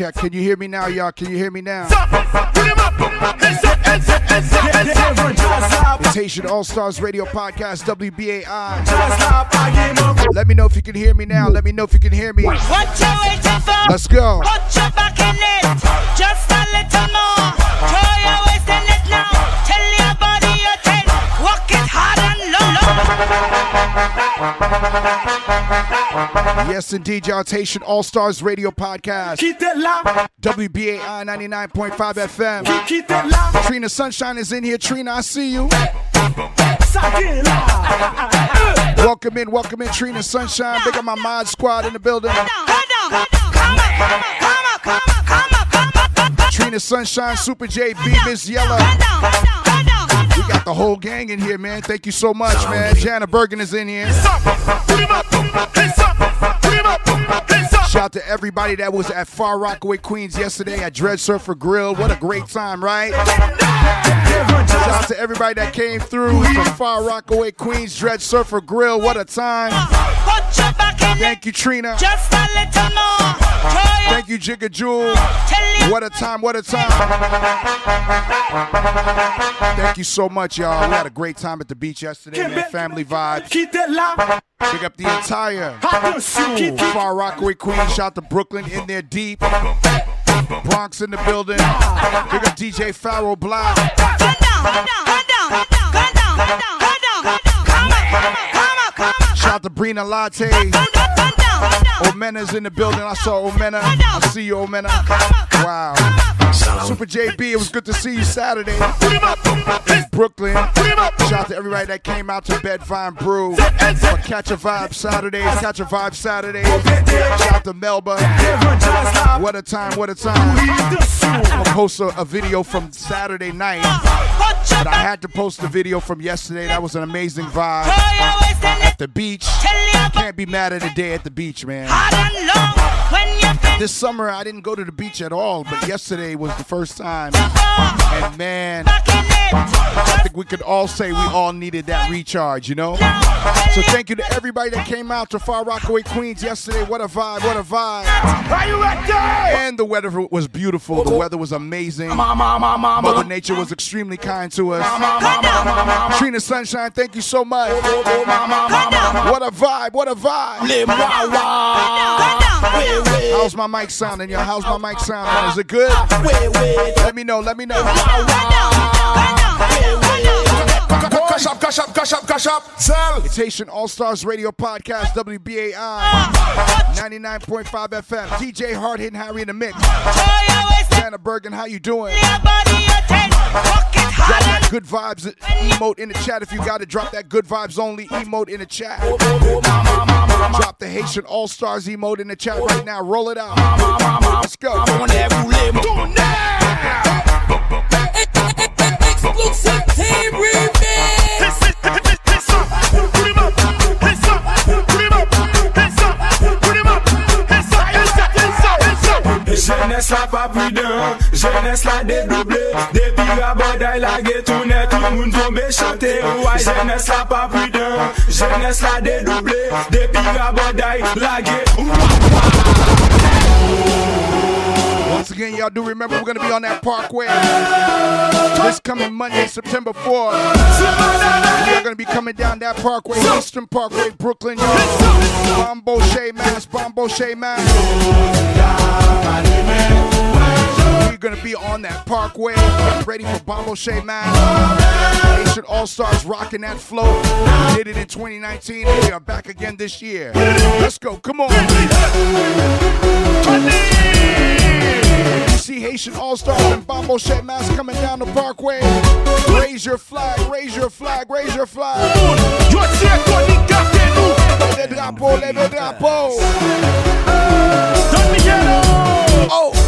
check. Can you hear me now, y'all? Can you hear me now? All Starz Radio Podcast, WBAI. Let me know if you can hear me now. Let me know if you can hear me. Let's go. Just a little more. Throw your waist in it now. Tell your body your. Walk it hard and low, low. Yes, indeed, y'all. Haitian All Starz Radio Podcast. WBAI 99.5 FM. Trina Sunshine is in here. Trina, I see you. Welcome in, welcome in, Trina Sunshine. Big up my mod squad in the building. Trina Sunshine, Super JB, Miss Yellow. We got the whole gang in here, man. Thank you so much, man. Jana Bergen is in here. Shout out to everybody that was at Far Rockaway, Queens yesterday at Dread Surfer Grill. What a great time, right? Shout out to everybody that came through from Far Rockaway, Queens, Dread Surfer Grill. What a time. Thank you, Trina. Just a little more. Thank you, Jigga Jewel. What a time, what a time. Thank you so much, y'all. We had a great time at the beach yesterday, man. Family vibes. Big up the entire Far Rockaway Queens. Shout out to Brooklyn in there deep. Bronx in the building. Big up DJ Farrell Black. Shout out to Brina Latte. Omena's in the building. I saw Omena. I see you, Omena. Wow. Super JB, it was good to see you Saturday. In Brooklyn. Shout out to everybody that came out to Bed-Vyne Brew for Catch a Vibe Saturdays. Catch a Vibe Saturdays. Shout out to Melba. What a time, what a time. I'm gonna post a, a video from Saturday night. But I had to post the video from yesterday. That was an amazing vibe. At the beach. Can't be mad at a day at the beach, man. This summer I didn't go to the beach at all, but yesterday was the first time. And man, I think we could all say we all needed that recharge, you know? So thank you to everybody that came out to Far Rockaway, Queens yesterday. What a vibe, what a vibe. Are you ready? And the weather was beautiful. The weather was amazing. Mother Nature was extremely kind to us. Trina Sunshine, thank you so much. What a vibe, what a vibe. How's my mic sounding, y'all? How's my mic sounding? Is it good? Let me know, let me know. Cash up, cash up, cash up, cash up. Sell. It's Haitian All Starz Radio Podcast, WBAI 99.5 FM. DJ Hard Hitting Harry in the mix. Santa Bergen, how you doing? Drop that good vibes emote in the chat if you got it. Drop that good vibes only emote in the chat. Drop the Haitian All Starz emote in the chat right now. Roll it out. Let's go. Exclusive team Jeunesse la pa prudent, jeunesse la dédoublé Depi raboday la getoune, tout moun tombe chante jeunesse la pa prudent, jeunesse la dédoublé Depi raboday la getoune again, y'all do remember we're gonna be on that Parkway this coming Monday, September 4th. We're gonna be coming down that Parkway, Eastern Parkway, Brooklyn. Bombo Shea Mass, Bombo Shea Mass. We're gonna be on that Parkway, getting ready for Bombo Shea Mass. Haitian All Starz rocking that flow. We did it in 2019, and we are back again this year. Let's go, come on. You see Haitian All Starz and Bombo Shed Mask coming down the parkway. Raise your flag, raise your flag, raise your flag. Le drapeau, le drapeau. Oh.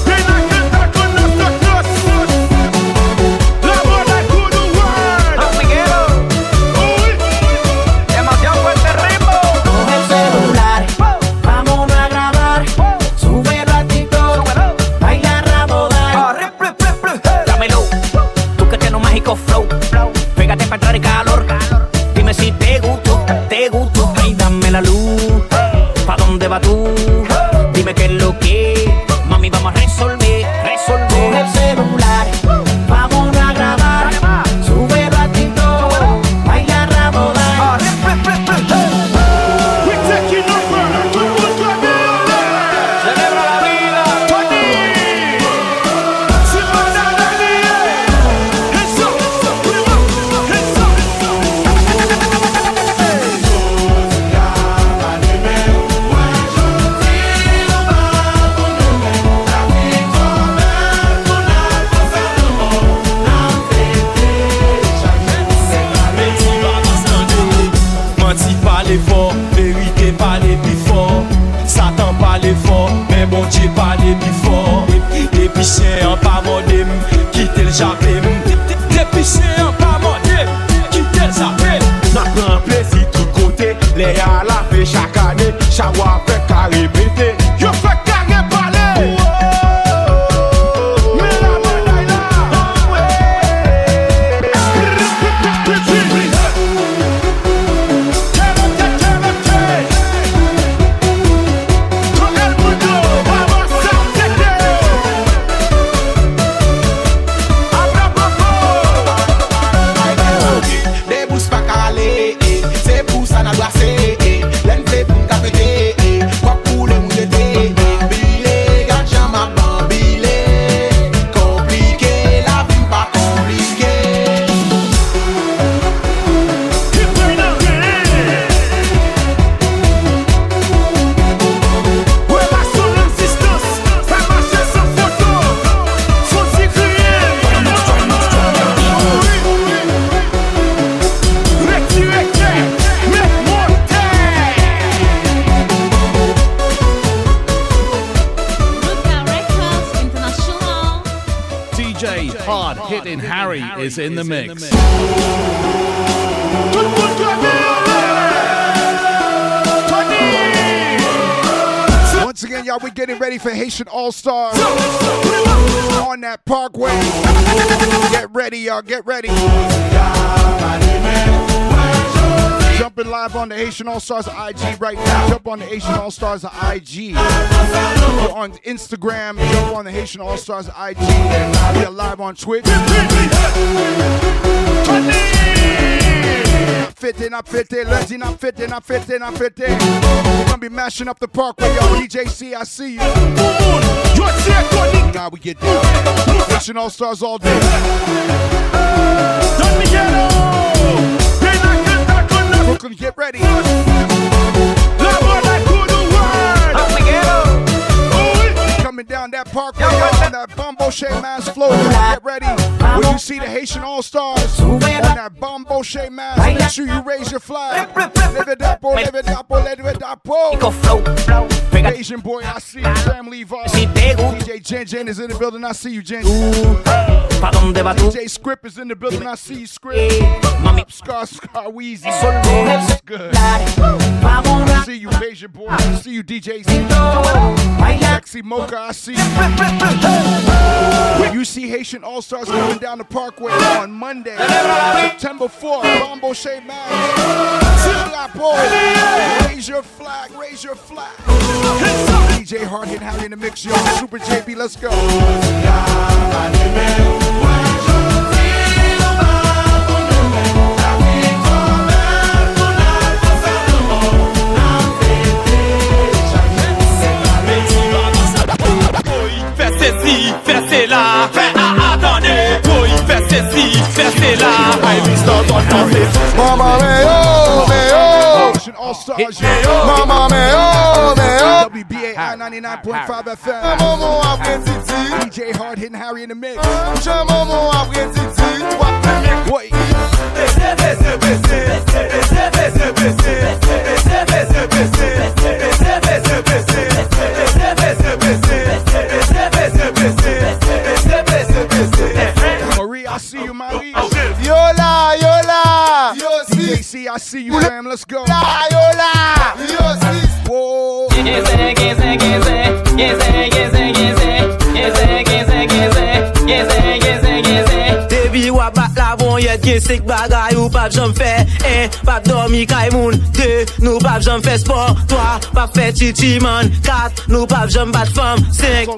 Haitian All Starz IG right now. Jump on the Haitian All Starz IG. We're on Instagram. Jump on the Haitian All Starz IG. We are live on Twitch. Fifty, not 50, lundi, not 50, not 50, not 50. We're gonna be mashing up the parkway, y'all. DJ C, I see you. Now we get down. Haitian All Starz all day. Brooklyn, get ready. Coming down that parkway on that Bombo Shea Mass floor. Get ready. When you see the Haitian All Starz on that Bombo Shea Mass, make sure you raise your flag. Live it up, oh, live it up, oh, live it up, oh. Asian boy, I see you. Sam Levi. DJ Jen Jen is in the building. I see you, Jen. DJ Script is in the building. I see you, Script. Scar Scar Weezy. That's good. I see you, Asian boy. I see you, DJ. Sexy Mocha. I see you. When you see Haitian All Starz coming down the Parkway on Monday, September 4th, Bombo Shea Mass. Raise your flag, raise your flag. DJ Hard Hit Harry in the mix, y'all. Super JB, let's go. Mama me oh, me oh. Haitian All Starz, Mama me oh, me oh. WBAI 99.5 FM. Maman après titi. DJ Hard Hitting Harry in the mix. J'ai après titi. Wait. Marie, I see you, Marie. Yola, yola. Yo DJ C, I see you, fam. Let's go. Yola, yola. Yo sis. Whoa. Debi wap bat la bon yet gen sek bagay ou pap jom fè Un, pap dormi kay moun Deux, nou pap jom fè sport Trois, pap fè chichi man Quatre, nou pap jom bat fam Cinq,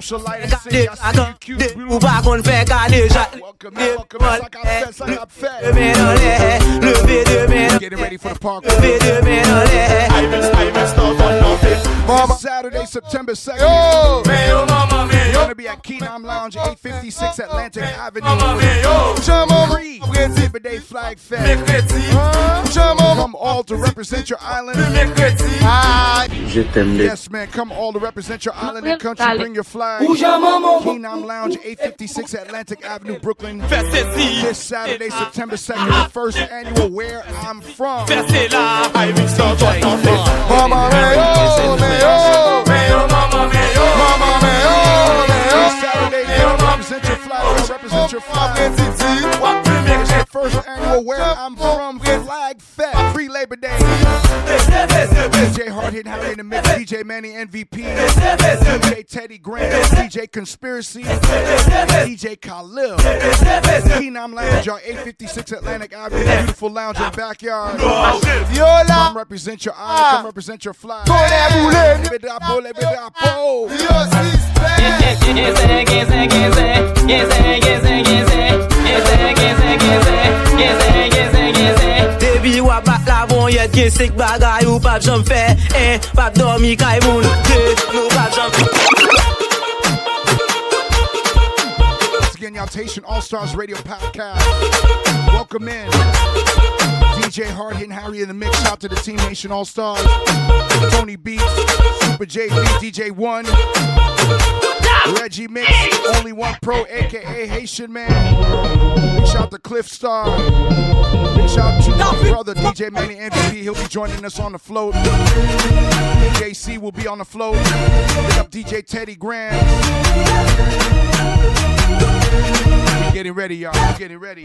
kade akan Deux, ou pa kon fè kade jat Deme nan le, leve deme nan Getting ready for the park. Leve deme nan le Saturday, September 2nd. Yo, Mayo, mama, mayo. Gonna be at Keenam Lounge, 856 Atlantic Avenue. Mama, mayo. Chamo, Free Labor Day Flag Fest. Come all to represent your island. Je t'aime Yes, man. Come all to represent your island and country. Bring your flag. Ouja, maman. Keenam Lounge, 856 Atlantic Avenue, Brooklyn. This Saturday, September 2nd, the first annual Where I'm From. Mama me oh, me oh. Mama me oh, me. Saturday, represent your flag. Represent your flag. It's the first annual Where I'm From Flag Fest. Pre Labor Day. DJ Hard Hit Harry in the mix. DJ Manny MVP. DJ Teddy Graham. DJ Conspiracy. DJ Khalil. Keenam Lounge, y'all. 856 Atlantic Avenue. Beautiful lounge in the backyard. Come represent your eye. Come represent your flag. Live it up, oh, live it up, oh. Debi wap bat la bon yet gen sek bagay ou pap jom fe Eh, pap dormi kay moun De, nou pap jom Once again, y'all, Haitian All Starz Radio Podcast. Welcome in. DJ Hard Hitting Harry in the mix. Shout to the Team Haitian All Starz. Tony Beats, Super JB, DJ One, Reggie Mix, Only One Pro, aka Haitian Man. Big shout to Cliff Star. Big shout to my brother DJ Manny MVP. He'll be joining us on the float. DJ C will be on the float. Big up DJ Teddy Graham. Getting ready, y'all. Getting ready.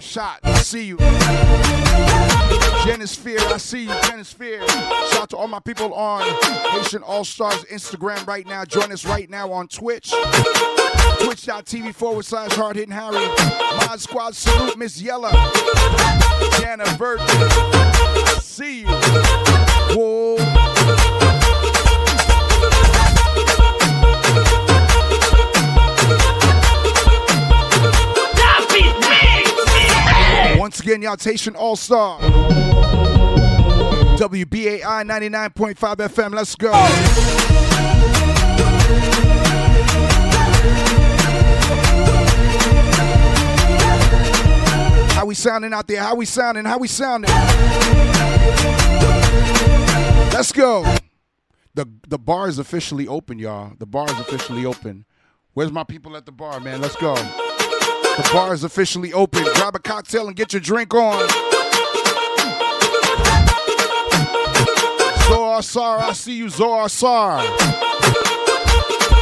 Shot. See you. Genisphere, I see you. Genisphere. Shout out to all my people on Haitian All Starz Instagram right now. Join us right now on Twitch. Twitch.tv forward slash hard hitting Harry. Mod Squad salute Miss Yella. Jana Burton. See you. Whoa. Once again, y'all, Haitian All Star. WBAI 99.5 FM. Let's go. How we sounding out there? How we sounding? How we sounding? Let's go. The the bar is officially open, y'all. The bar is officially open. Where's my people at the bar, man? Let's go. The bar is officially open. Grab a cocktail and get your drink on. Zohar Sar, I see you, Zohar Sar.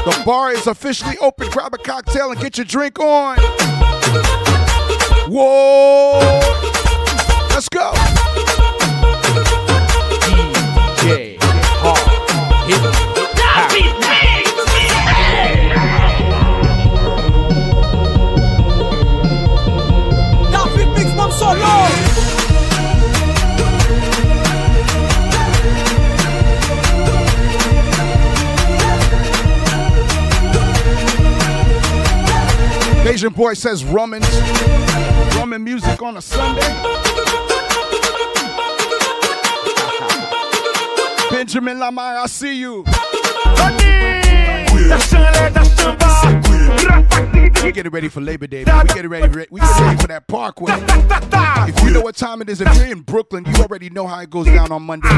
The bar is officially open. Grab a cocktail and get your drink on. Whoa! Let's go. Asian boy says Rummin. Rummin music on a Sunday. Benjamin Lamar, I see you. We getting ready for Labor Day. Man. We getting ready. We getting ready for that Parkway. If you know what time it is, if you're in Brooklyn, you already know how it goes down on Monday.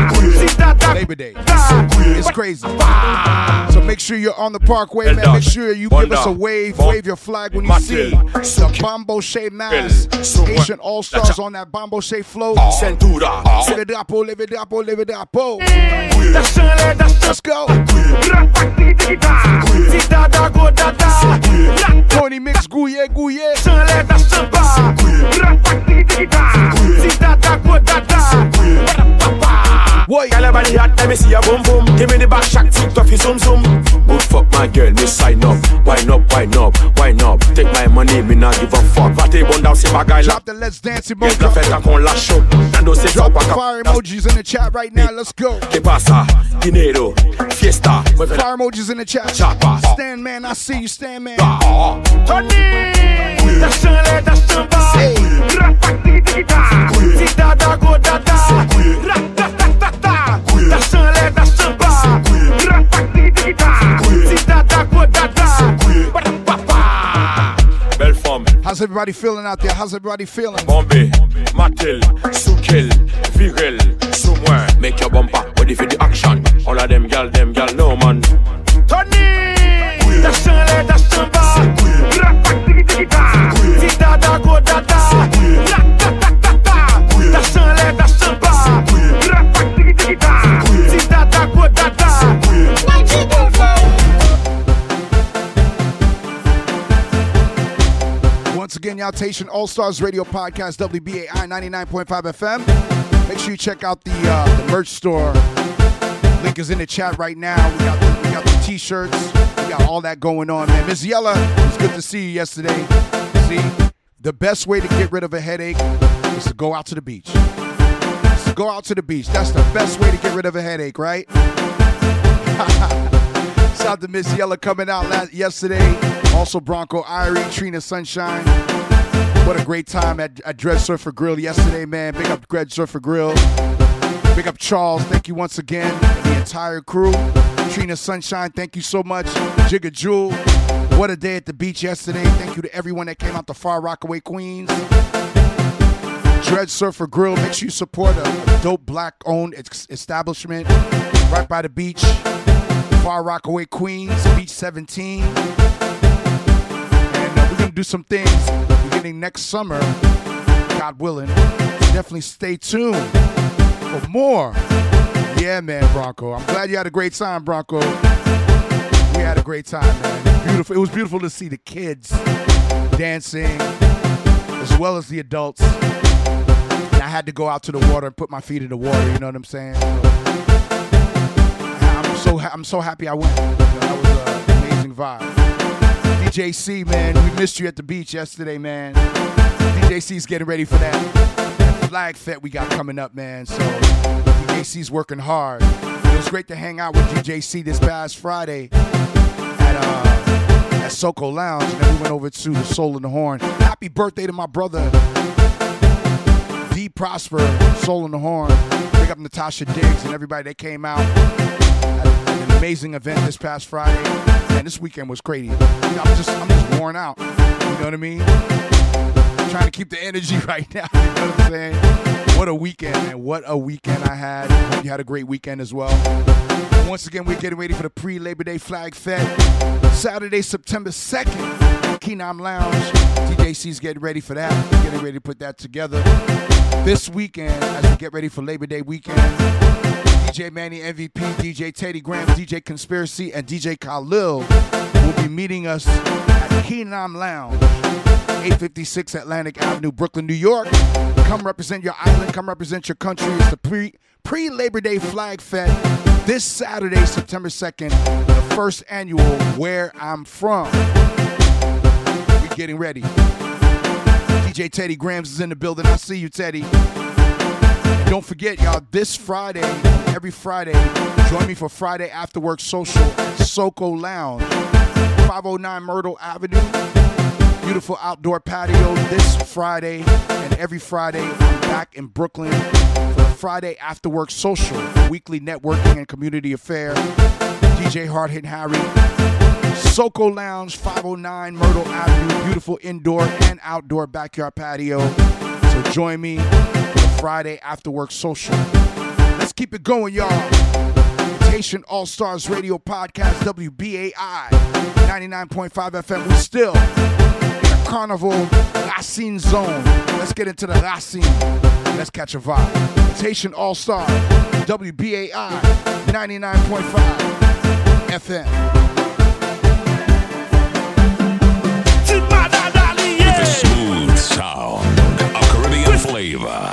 Labor Day. It's crazy. So make sure you're on the Parkway, man. Make sure you give us a wave. Wave your flag when you see the Bombo Shea. Haitian All Starz on that Bombo Shea float. Cintura. It up, oh, live it Gouye Tony Mix gouye gouye San lèd a san pa Gouye Rapak tiki tiki ta Gouye Si data kwa data Gouye Wada papa Boy, girl, your body hot, let me see your boom boom. Give me the back shot, tick tough, zoom zoom. Good fuck, my girl, me sign up. Wine up, wine up, wine up. Take my money, me not give a fuck. Va te bon down, c'est bagaille là. Drop the let's dance Bien emoji. que la fête à qu'on lâche chaud. Nando, c'est ça, Drop pas the cap. fire emojis in the chat right now. Let's go. ¿Qué pasa? Dinero, fiesta. Mueve la- Fire emojis in the chat. Chapas. Stand man, I see you, stand man. Ah. Belle femme. How's everybody feeling out there? How's everybody feeling? Bombay, Matil, Sukil, Viril, somewhere. Make your bumper ready for the action. All of them gal, them gal, no man. Tony! once again, y'all. Haitian All Starz Radio Podcast, WBAI 99.5 FM. Make sure you check out the uh, the merch store. Link is in the chat right now. We got the, we got the t-shirts. We got all that going on, man. Miss Yella, it's good to see you yesterday. See, the best way to get rid of a headache is to go out to the beach. To go out to the beach. That's the best way to get rid of a headache, right? Shout out to Miss Yella coming out last, yesterday. Also Bronco Irie, Trina Sunshine. What a great time at, at Dread Surfer Grill yesterday, man. Big up Dread Surfer Grill. Big up Charles. Thank you once again. The entire crew. Trina Sunshine, thank you so much. Jigga Jewel. What a day at the beach yesterday. Thank you to everyone that came out to Far Rockaway, Queens. Dread Surfer Grill. Make sure you support a, a dope black owned ex- establishment right by the beach. Far Rockaway, Queens, Beach 17. And uh, we're going to do some things beginning next summer, God willing. Definitely stay tuned for more. Yeah, man, Bronco. I'm glad you had a great time, Bronco. We had a great time, man. Beautiful. It was beautiful to see the kids dancing as well as the adults. And I had to go out to the water and put my feet in the water. You know what I'm saying? So, so ha- I'm so happy I went. That was an amazing vibe. DJ C, man, we missed you at the beach yesterday, man. DJ C's getting ready for that, flag fet we got coming up, man. So DJ C's working hard. It was great to hang out with DJ C this past Friday at uh at Soko Lounge, and then we went over to the Soul in the Horn. Happy birthday to my brother, D Prosper, Soul in the Horn. Big up Natasha Diggs and everybody that came out amazing event this past Friday. and this weekend was crazy. You know, I'm just I'm just worn out. You know what I mean? I'm trying to keep the energy right now. You know what I'm saying? What a weekend, man. What a weekend I had. Hope you had a great weekend as well. Once again, we're getting ready for the pre Labor Day Flag Fest. Saturday, September 2nd, Keenam Lounge. TJC's getting ready for that. We're getting ready to put that together. This weekend, as we get ready for Labor Day weekend, DJ Manny MVP, DJ Teddy Graham, DJ Conspiracy, and DJ Khalil will be meeting us at Keenam Lounge. 856 Atlantic Avenue, Brooklyn, New York. Come represent your island. Come represent your country. It's the pre pre Labor Day Flag Fest this Saturday, September 2nd, the first annual Where I'm From. We're getting ready. DJ Teddy Grams is in the building. I see you, Teddy. Don't forget, y'all, this Friday, every Friday, join me for Friday After Work Social at Soko Lounge, 509 Myrtle Avenue beautiful outdoor patio this Friday and every Friday. I'm back in Brooklyn for Friday After Work Social, weekly networking and community affair. DJ Hard Hit Harry, Soko Lounge, 509 Myrtle Avenue, beautiful indoor and outdoor backyard patio. So join me Friday After Work Social. Let's keep it going, y'all. Haitian All Starz Radio Podcast, WBAI 99.5 FM. We're still in the Carnival Racine Zone. Let's get into the Racine. Let's catch a vibe. Haitian All Star, WBAI 99.5 FM. Smooth sound of Caribbean flavor,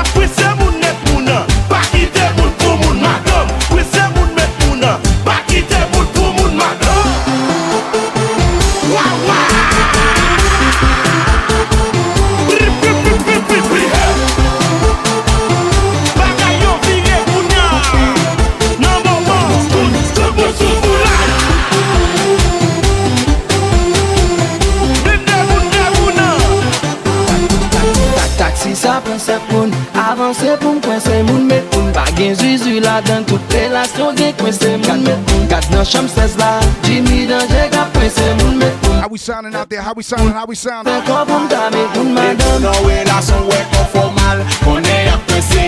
Gen zuizu la dan tout relasyon gen kwen se moun met moun Kat nan chanm ses la, jimi dan jega kwen se moun met moun How we sounding out there, how we sounding, how we sounding Mwen kon pou mda met moun madam Nan relasyon we kon formal, kon e ak kwen se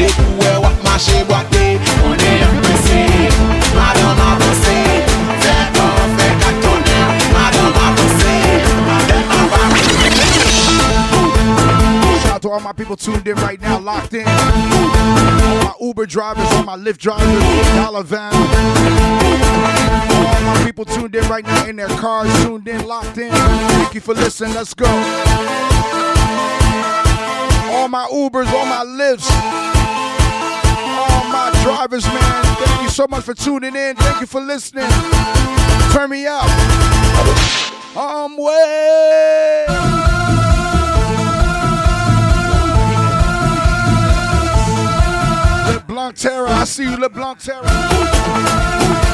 De pou we wak mache boate, kon e ak kwen se Madam ak kwen se, fè to all my people tuned in right now, locked in. All my Uber drivers, all my Lyft drivers, dollar van. All my people tuned in right now in their cars, tuned in, locked in. Thank you for listening. Let's go. All my Ubers, all my Lyfts, all my drivers, man. Thank you so much for tuning in. Thank you for listening. Turn me up. I'm way. LeBlanc Terra, I see you, LeBlanc Terra.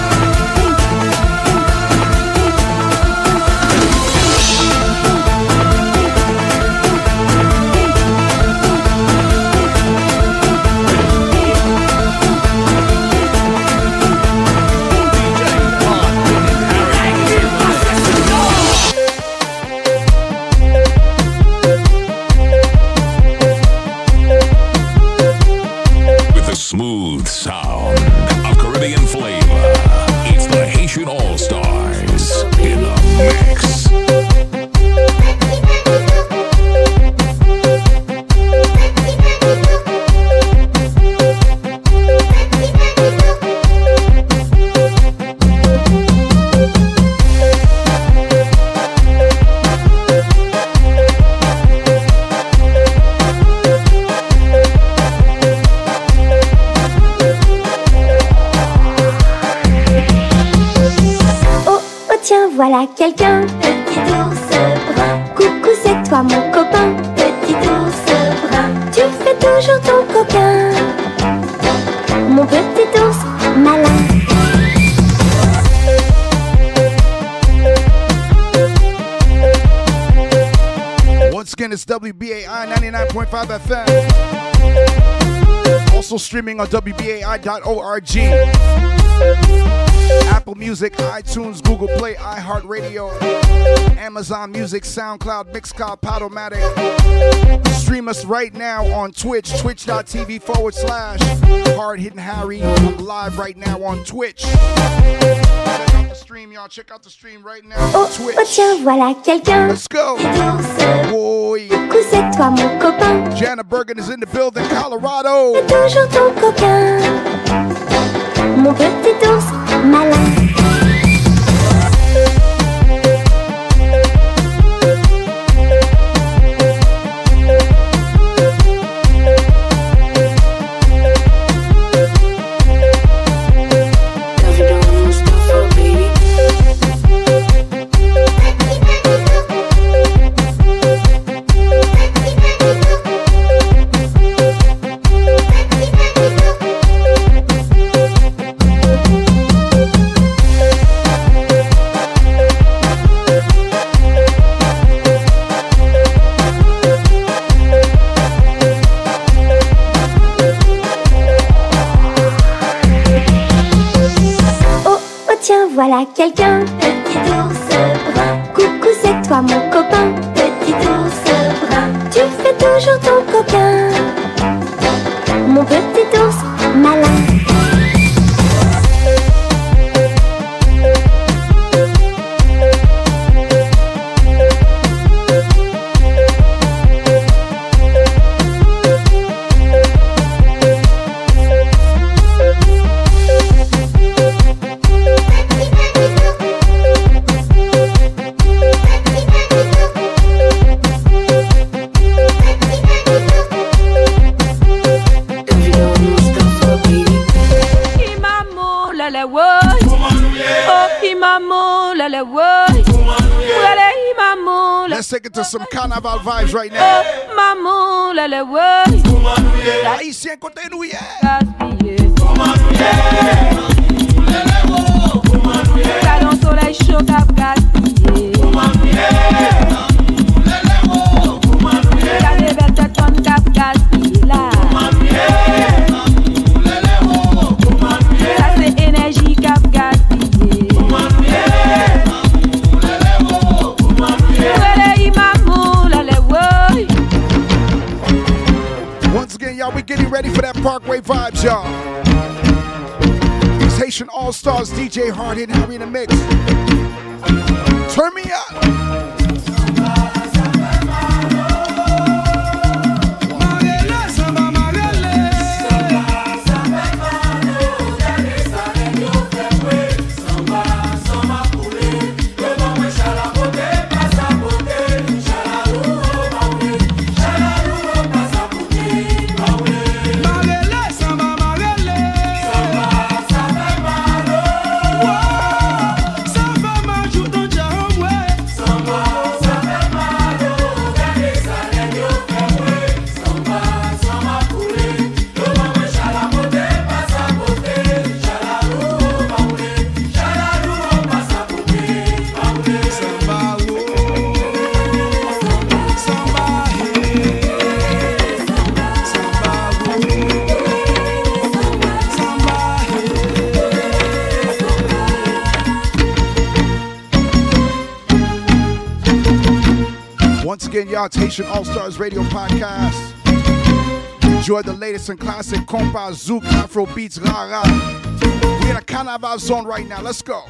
Voilà quelqu'un. Petit ours brun. Coucou, c'est toi mon copain. Petit ours brun. Tu fais toujours ton coquin. Mon petit ours malin. Once again, it's WBAI 99.5 FM. Also streaming on WBAI.org. Apple Music, iTunes, Google Play, iHeartRadio, Amazon Music, SoundCloud, Mixcloud, Podomatic. Stream us right now on Twitch, twitch.tv forward slash Hard Hitting Harry. I'm live right now on Twitch. Check out the stream, y'all. Check out the stream right now Oh, Twitch. oh tiens, voilà quelqu'un. Let's go. Boy. Coucou, c'est toi mon copain. Jana Bergen is in the building, Colorado. Toujours ton coquin. Mon petit ours malin. Oh, tiens, voilà quelqu'un. Vibes right now. Y'all. It's Haitian All Starz DJ Hard Hit Harry in the mix. Turn me up. again, y'all. Haitian All Starz Radio Podcast. Enjoy the latest and classic Kompa, zouk, afro beats, rah rah. We're in a carnival zone right now. Let's go.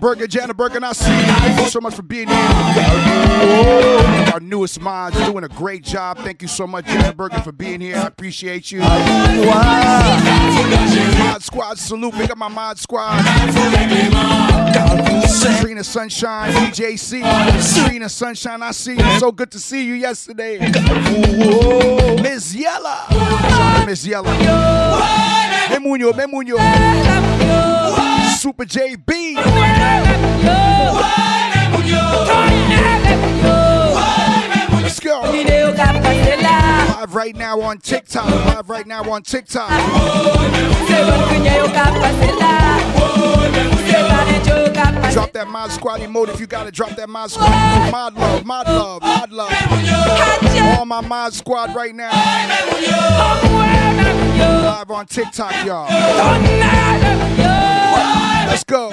Burger, Jana Burger, and I see you. Thank you so much for being here. Our newest minds doing a great job. Thank you so much, Jana Burger, for being here. I appreciate you. Wow. Mod Squad salute. Big up my Mod Squad. Trina Sunshine, DJC. Trina Sunshine, I see you. So good to see you yesterday. Miss Yella. Miss Yella. Memuño, Memuño. Super JB. Let's go. Live right now on TikTok. Live right now on TikTok. Drop that mod squad emote if you got to Drop that mod squad. Mod love, mod love, mod love. All my mod squad right now. Live on TikTok, y'all. Let's go.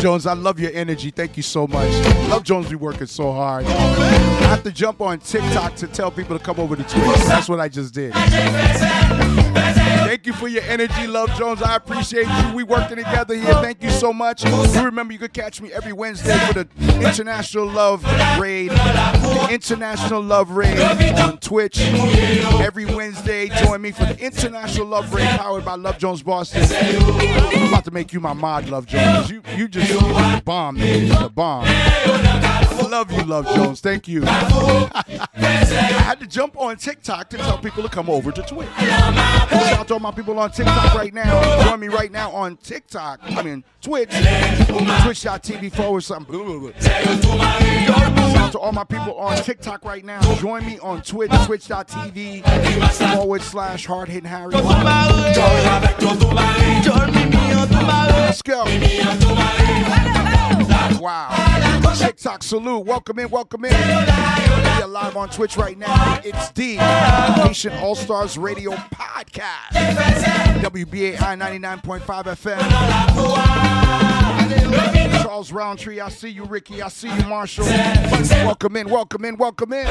Jones, I love your energy. Thank you so much. Love Jones be working so hard. I have to jump on TikTok to tell people to come over to Twitch. That's what I just did. Thank you for your energy, Love Jones. I appreciate you. We working together here. Thank you so much. You remember you could catch me every Wednesday for the International Love Raid. The International Love Raid on Twitch. Every Wednesday, join me for the International Love Raid powered by Love Jones Boston. I'm about to make you my mod, Love Jones. You you just, you just the bomb, man. You're the bomb. Love you, Love Jones. Thank you. I had to jump on TikTok to tell people to come over to Twitch. Shout out to all my people on TikTok right now. Join me right now on TikTok. I mean, Twitch. Twitch.tv forward something. Shout out to all my people on TikTok right now. Join me on Twitch. Twitch.tv forward slash hard hitting Harry. Let's go. Wow. TikTok salute. Welcome in, welcome in. We are live on Twitch right now. It's the Haitian All Starz Radio Podcast. WBAI 99.5 FM. Charles Roundtree, I see you, Ricky. I see you, Marshall. Welcome in, welcome in, welcome in.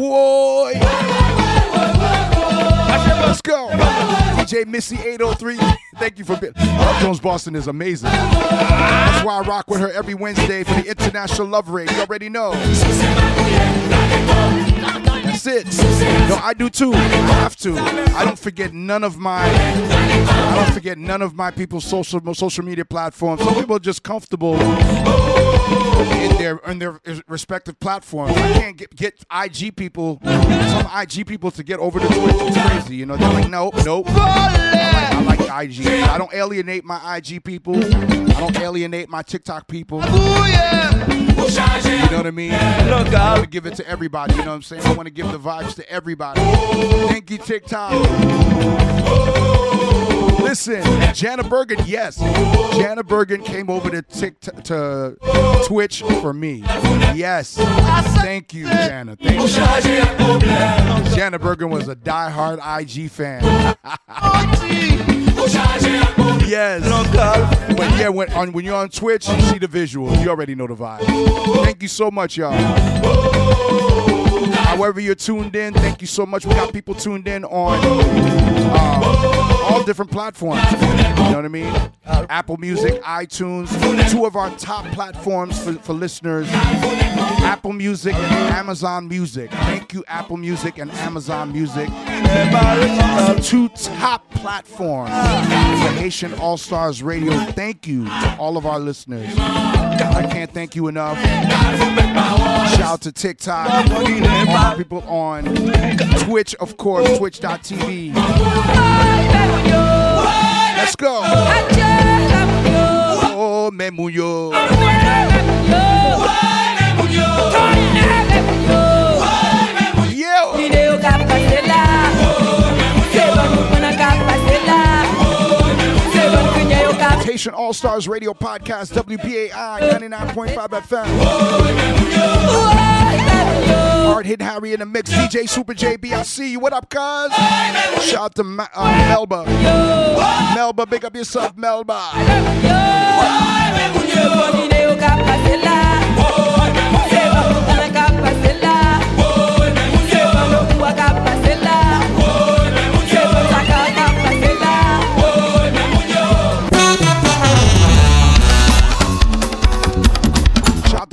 Whoa. Let's go. DJ Missy 803. Thank you for being. Love Jones Boston is amazing. That's why I rock with her every Wednesday for the International Love Raid. You already know. No, I do too. I have to. I don't forget none of my. I don't forget none of my people's social social media platforms. Some people are just comfortable in their in their respective platforms. I can't get get IG people, some IG people to get over to Twitch. It's crazy, you know. They're like, nope, nope. I like, I like IG. I don't alienate my IG people. I don't alienate my TikTok people. You know what I mean? I want to give it to everybody. You know what I'm saying? I want to give the vibes to everybody. Thank you, TikTok. Listen, Jana Bergen, yes. Jana Bergen came over to TikTok, to Twitch for me. Yes. Thank you, Jana. Thank you. Jana Bergen was a diehard IG fan. yes. But yeah, when, on, when you're on Twitch, you see the visuals. You already know the vibe. Thank you so much, y'all. However you're tuned in, thank you so much. We got people tuned in on um, all different platforms. You know what I mean? Apple Music, iTunes, two of our top platforms for, for listeners. Apple Music and Amazon Music. Thank you, Apple Music and Amazon Music. Uh, two top platforms for Haitian All Starz Radio. Thank you to all of our listeners. I can't thank you enough. Shout out to TikTok, all people on Twitch, of course, twitch.tv. Let's go. Oh, Memuyo. Haitian All Starz Radio Podcast, WBAI 99.5 FM. Art Hit Harry in the mix, DJ Super JB. I see you. What up, cuz? Shout out to Ma- uh, Melba. Melba, big up yourself, Melba.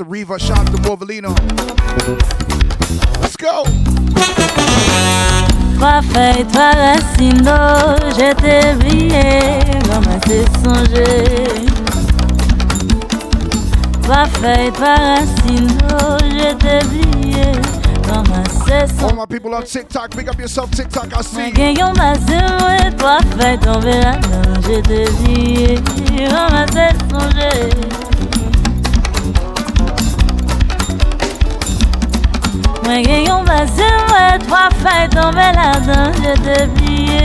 Riva, shout out to Morvalino. Let's go. Trois feuilles, trois racines d'eau, je t'ai brillé, songer. Trois feuilles, trois racines d'eau, je t'ai brillé. All my people on TikTok, pick up yourself TikTok, I see. Yon basen trois feuilles tombe la dan, je t'ai brillé. Mwen gen yon basen mwen, trois feuilles tombe la dan, je t'ai brillé,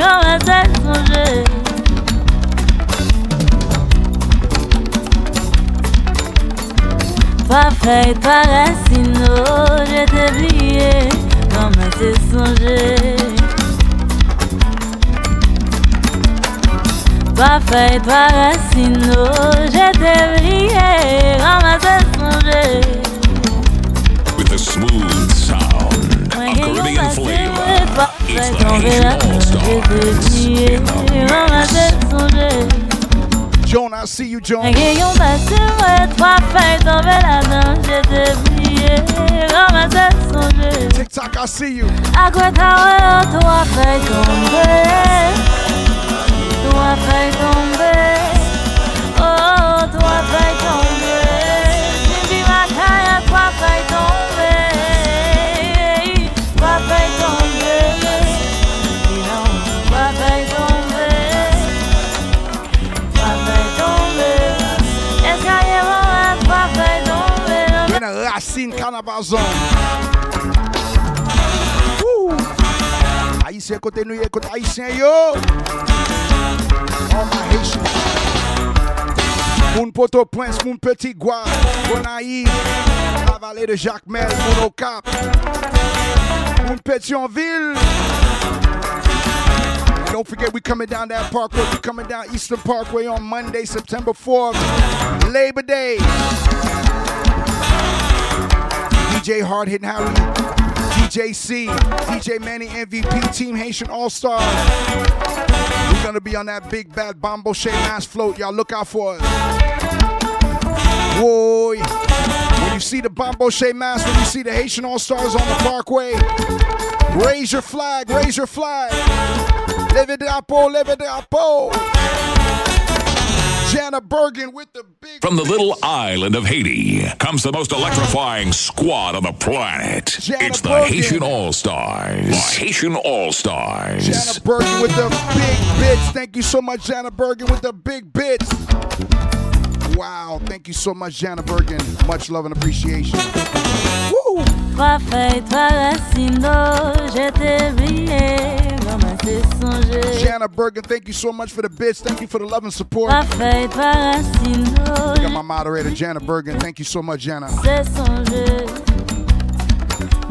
ramassé songer. Trois feuilles, trois racines, oh, je t'ai brillé, ramassé songer. Trois feuilles, trois racines, oh, je t'ai brillé, ramassé songer. With the smooth sound, a Caribbean flavor. It's the Haitian All Starz. Joan, I see you, Joan. Mwen gen yon basen mwen, trois feuilles tombe la dan, je t'ai brillé, ramassé songer. TikTok, I see you. Akwe ta we yo, trois feuilles tombe, trois feuilles tombe, Carnival zone. Woo! Haïtien côté Haïtien, yo! All my Haitians. Petit Bonaï, la vallée de Pétionville. And Don't forget, we coming down that parkway. We coming down Eastern Parkway on Monday, September 4th, Labor Day. DJ Hard Hitting Harry, DJ C, DJ Manny MVP, Team Haitian All Starz. We're gonna be on that big bad Bombo Shea Mass float. Y'all look out for us. Boy, when you see the Bombo Shea Mass, when you see the Haitian All Starz on the Parkway, raise your flag, raise your flag. Leve drapeau, leve drapeau. Jana Bergen with the big. From the little island of Haiti comes the most electrifying squad on the planet. it's the Bergen. Haitian All Starz. The Haitian All Starz. Jana Bergen with the big bits. Thank you so much, Jana Bergen with the big bits. Wow, thank you so much, Jana Bergen. Much love and appreciation. Woo! Trois feuilles, trois racines je t'ai brillé, Jana Bergen, thank you so much for the bits. Thank you for the love and support. Trois feuilles, trois racines d'eau, We got my moderator, Jana Bergen. Thank you so much, Jana.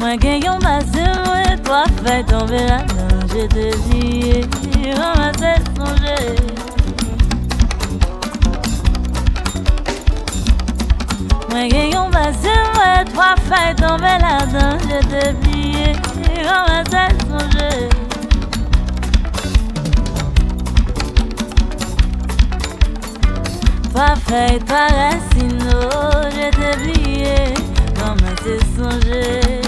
Mwen gen yon basen mwen, tombe la je t'ai brillé, ramassé songer. Mwen gen yon mwen, trois feuilles tombe la dan, je t'ai brillé, ramassé songer. Trois feuilles, trois racines, oh, je t'ai brillé, ramassé songer.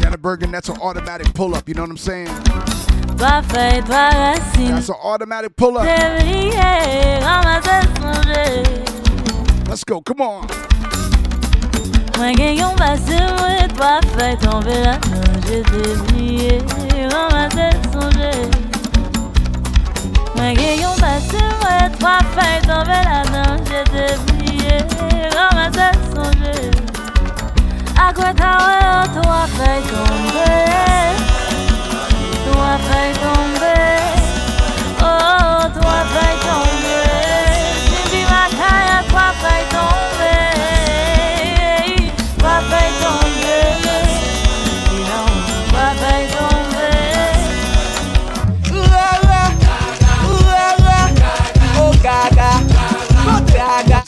Jana Bergen, that's an automatic pull up. You know what I'm saying? That's an automatic pull up. Let's go. Come on. Mwen gen yon basen mwen, trois feuilles tombe la dan, je t'ai brillé, ramassé songer. Akwe ta we yo, trois feuilles tombe, trois feuilles tombe, oh, trois feuilles tombe.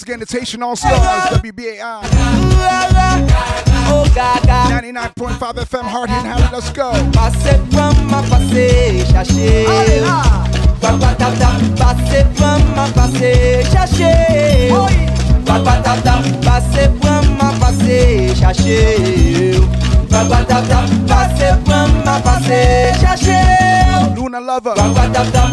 Once again, it's Haitian All Starz, WBAI. Oh gaga. 99.5 FM, hard hitting Harry. Let's go. Passe fama, passe, chercher. Papa tap tap, passe fama, passe, chercher. Papa tap tap, passe fama, pase chache ou Bagwa tap tap, pase pran ma pase chache ou Luna Lover Bagwa tap tap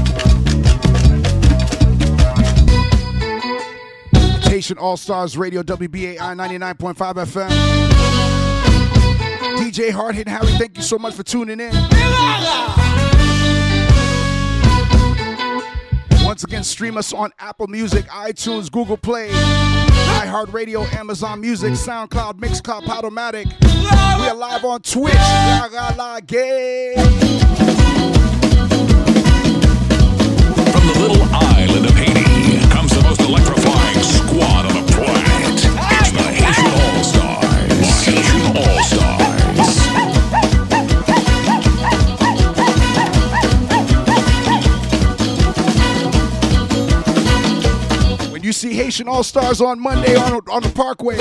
All Starz Radio, WBAI 99.5 FM. DJ Hard Hit Harry, thank you so much for tuning in. Once again, stream us on Apple Music, iTunes, Google Play, iHeartRadio, Amazon Music, SoundCloud, Mixcloud, Podomatic. We are live on Twitch. From the little island of Haiti comes the most electrifying squad on the planet. It's the Haitian All Starz. The Haitian All Starz. When you see Haitian All Starz on Monday on, on the Parkway,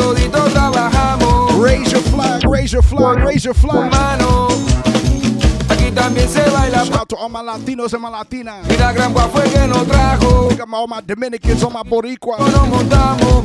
raise your flag, raise your flag, raise your flag. También se baila Shout out to all my Latinos and my Latinas. Y la gran fue que nos trajo Big up all my Dominicans, all my Boricuas. Nos montamos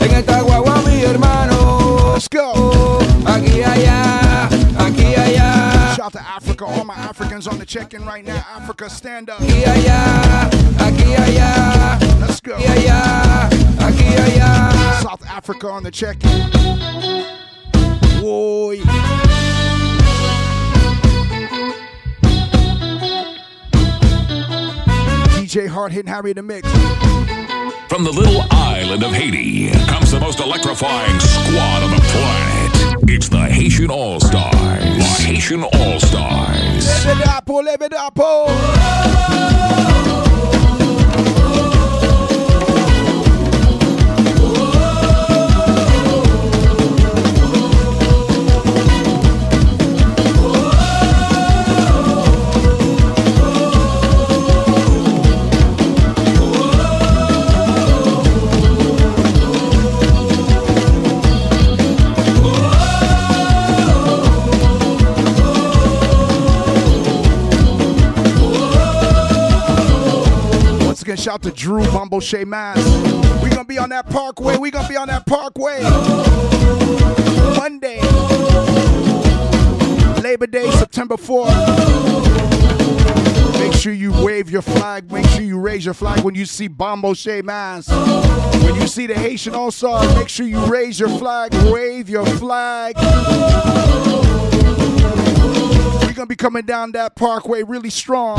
En esta guagua mi hermano Let's go. Aquí allá, aquí allá Shout out to Africa, all my Africans on the check-in right now. Africa, stand up. Aquí allá, aquí allá Let's go. Aquí allá, aquí allá South Africa on the check-in. Whoa. DJ Hard Hitting Harry in the mix. From the little island of Haiti comes the most electrifying squad on the planet. It's the Haitian All Starz. The Haitian All Starz. Live it up, oh, live it up, oh. Shout to Drew Bumble Shea Mass. We gonna be on that parkway. We gonna be on that parkway. Monday. Labor Day, September 4th. Make sure you wave your flag. Make sure you raise your flag when you see Bombo Shea Mass. When you see the Haitian All make sure you raise your flag. Wave your flag. We're gonna be coming down that parkway really strong.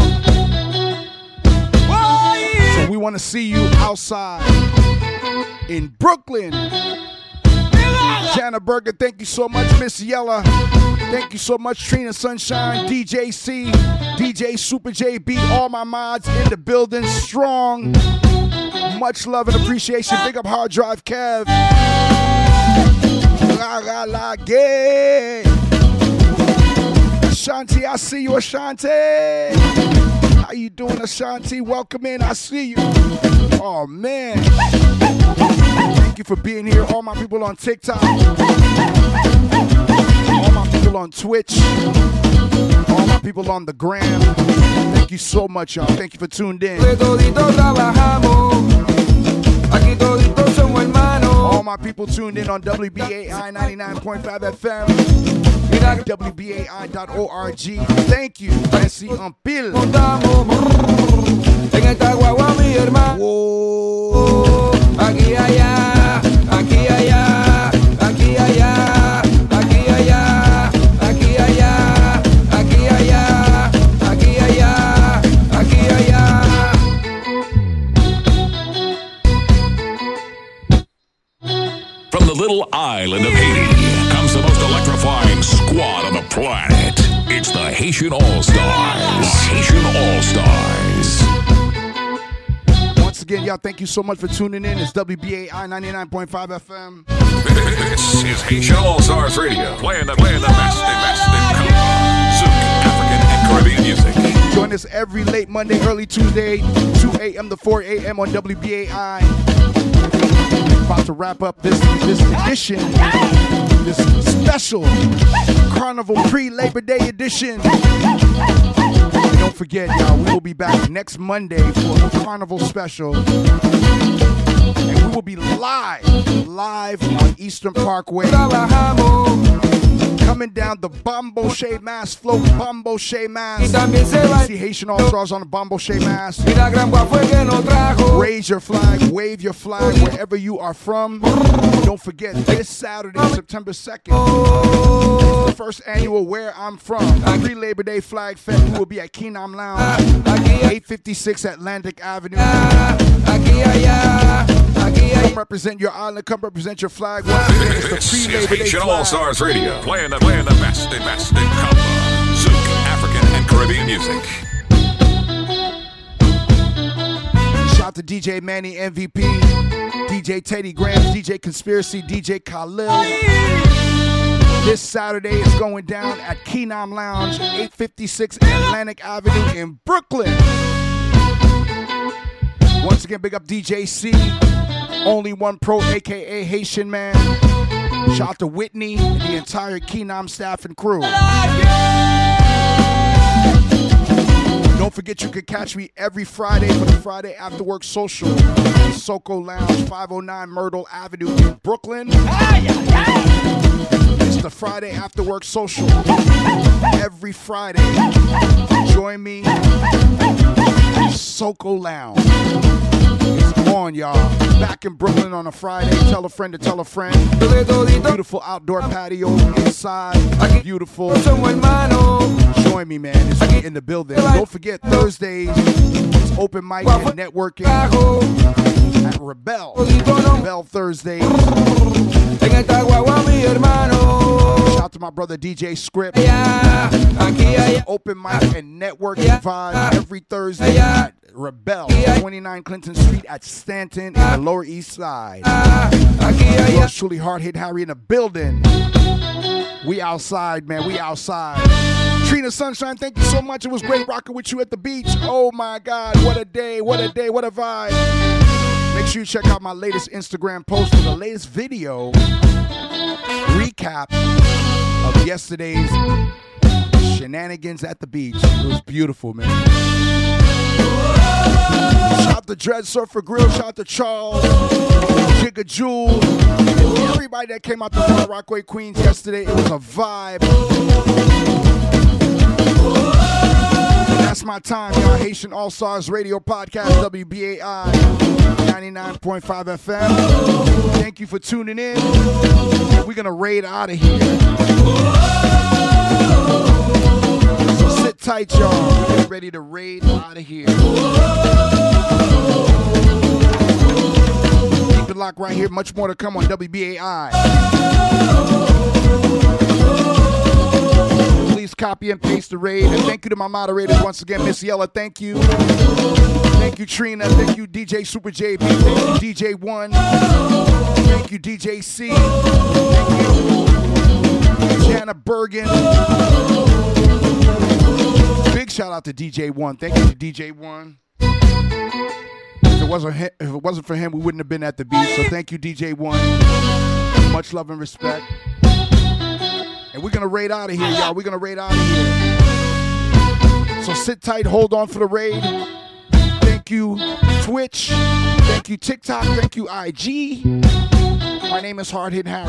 We want to see you outside in Brooklyn. Jana Berger, thank you so much. Miss Yella, thank you so much. Trina Sunshine, DJ C, DJ Super JB, all my mods in the building, strong. Much love and appreciation. Big up Hard Drive Kev. La la la gay. Ashanti, I see you, Ashanti. How you doing, Ashanti? Welcome in. I see you. Oh man. Thank you for being here. All my people on TikTok. All my people on Twitch. All my people on the gram. Thank you so much, y'all. Thank you for tuned in. My people tuned in on WBAI 99.5 FM. WBAI.org. Thank you. Messi Ampil. Montamos brrr, En esta guagua mi hermano Aquí allá, planet. It's the Haitian All Starz. The Haitian All Starz. Once again, y'all, thank you so much for tuning in. It's WBAI 99.5 FM. This is Haitian All Starz Radio, playing the playing the best and best in African, and Caribbean music. Join us every late Monday, early Tuesday, 2 a.m. to 4 a.m. on WBAI. About to wrap up this this edition, this special Carnival pre-Labor Day edition. And don't forget, y'all, we will be back next Monday for a Carnival special. And we will be live, live on Eastern Parkway. Coming down the Bombo Shea Mass float, Bombo Shea Mass. See Haitian All Starz on the Bombo Shea Mass. Raise your flag, wave your flag wherever you are from. Don't forget, this Saturday, September 2nd, the first annual Where I'm From pre Labor Day Flag Fest. We will be at Keenam Lounge, 856 Atlantic Avenue. Come represent your island, come represent your flag. Once again, it's the pre Labor Day Haitian All. Starz Radio, playing the playing the best and best in Zouk, African, and Caribbean music. Shout out to DJ Manny MVP, DJ Teddy Graham, DJ Conspiracy, DJ Khalil. Oh, This Saturday is going down at Keenam Lounge, 856 Atlantic Avenue in Brooklyn. Once again, big up DJ C, Only One Pro, aka Haitian Man. Shout out to Whitney and the entire Keenam staff and crew. Don't forget you can catch me every Friday for the Friday After Work Social at Soko Lounge, 509 Myrtle Avenue in Brooklyn. The Friday After Work Social. Every Friday. Join me. Soko Lounge. It's on, y'all. Back in Brooklyn on a Friday. Tell a friend to tell a friend. Beautiful outdoor patio inside. Beautiful. Join me, man. It's in the building. Don't forget Thursdays. It's open mic and networking at Rebel. Rebel Thursdays. Shout out to my brother DJ Script. yeah Open mic and networking vibe every Thursday at Rebel, 29 Clinton Street at Stanton in the Lower East Side. Yours truly, Hard Hit Harry in the building. We outside, man. We outside. Trina Sunshine, thank you so much. It was great rocking with you at the beach. Oh my God, what a day, what a day, what a vibe. Make sure you check out my latest Instagram post for the latest video recap of yesterday's shenanigans at the beach. It was beautiful, man. Shout out to Dread Surfer Grill, shout out to Charles, Jigga Jewel, everybody that came out to Far Rockaway Queens yesterday. It was a vibe. That's my time, y'all. Haitian All Starz Radio Podcast, WBAI 99.5 FM. Thank you for tuning in. We're going to raid out of here. So sit tight, y'all. Get ready to raid out of here. Keep it locked right here. Much more to come on WBAI. Please copy and paste the raid. And thank you to my moderators once again. Miss Yella, thank you. Thank you, Trina. Thank you, DJ Super JB. Thank you, DJ One. Thank you, DJ C. Thank you, Jana Bergen. Big shout out to DJ One. Thank you to DJ One. If it wasn't hi- if it wasn't for him, we wouldn't have been at the beach. So thank you, DJ One. Much love and respect. And we're gonna raid out of here, y'all. We're gonna raid out of here. So sit tight, hold on for the raid. Thank you, Twitch. Thank you, TikTok. Thank you, IG. My name is Hard Hit Harry.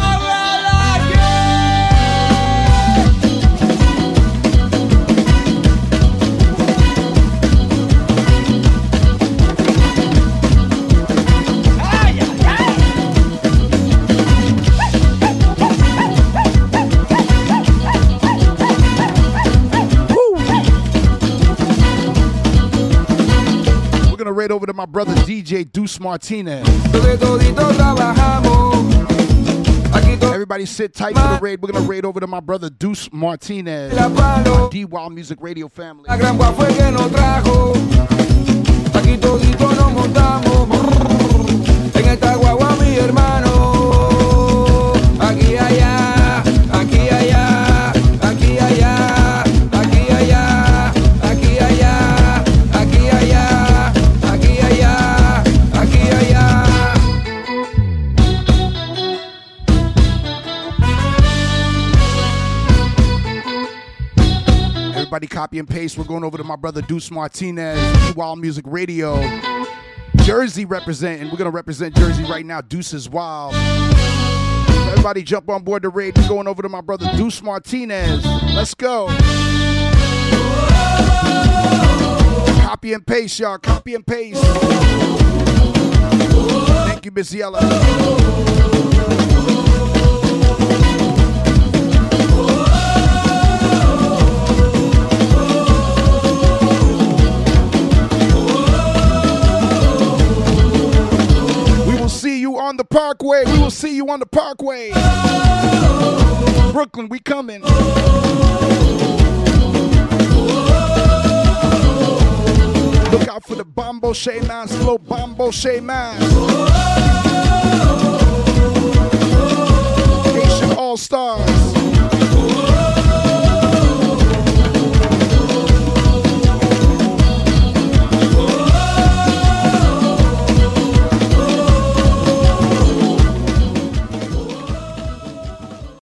going to raid over to my brother DJ Deuce Martinez. Everybody sit tight for the raid. We're going to raid over to my brother Deuce Martinez. D Wild Music Radio family. aquí todito nos montamos en esta guagua mi hermano Copy and paste. We're going over to my brother Deuce Martinez, Wild Music Radio. Jersey representing. We're gonna represent Jersey right now. Deuce is wild. Everybody jump on board the raid. We're going over to my brother Deuce Martinez. Let's go. Copy and paste, y'all. Copy and paste. Thank you, Miss Yella. You on the parkway. We will see you on the parkway. Brooklyn, we coming. Look out for the Bombo Shay Man, slow Bombo Shay Man. Haitian All Starz.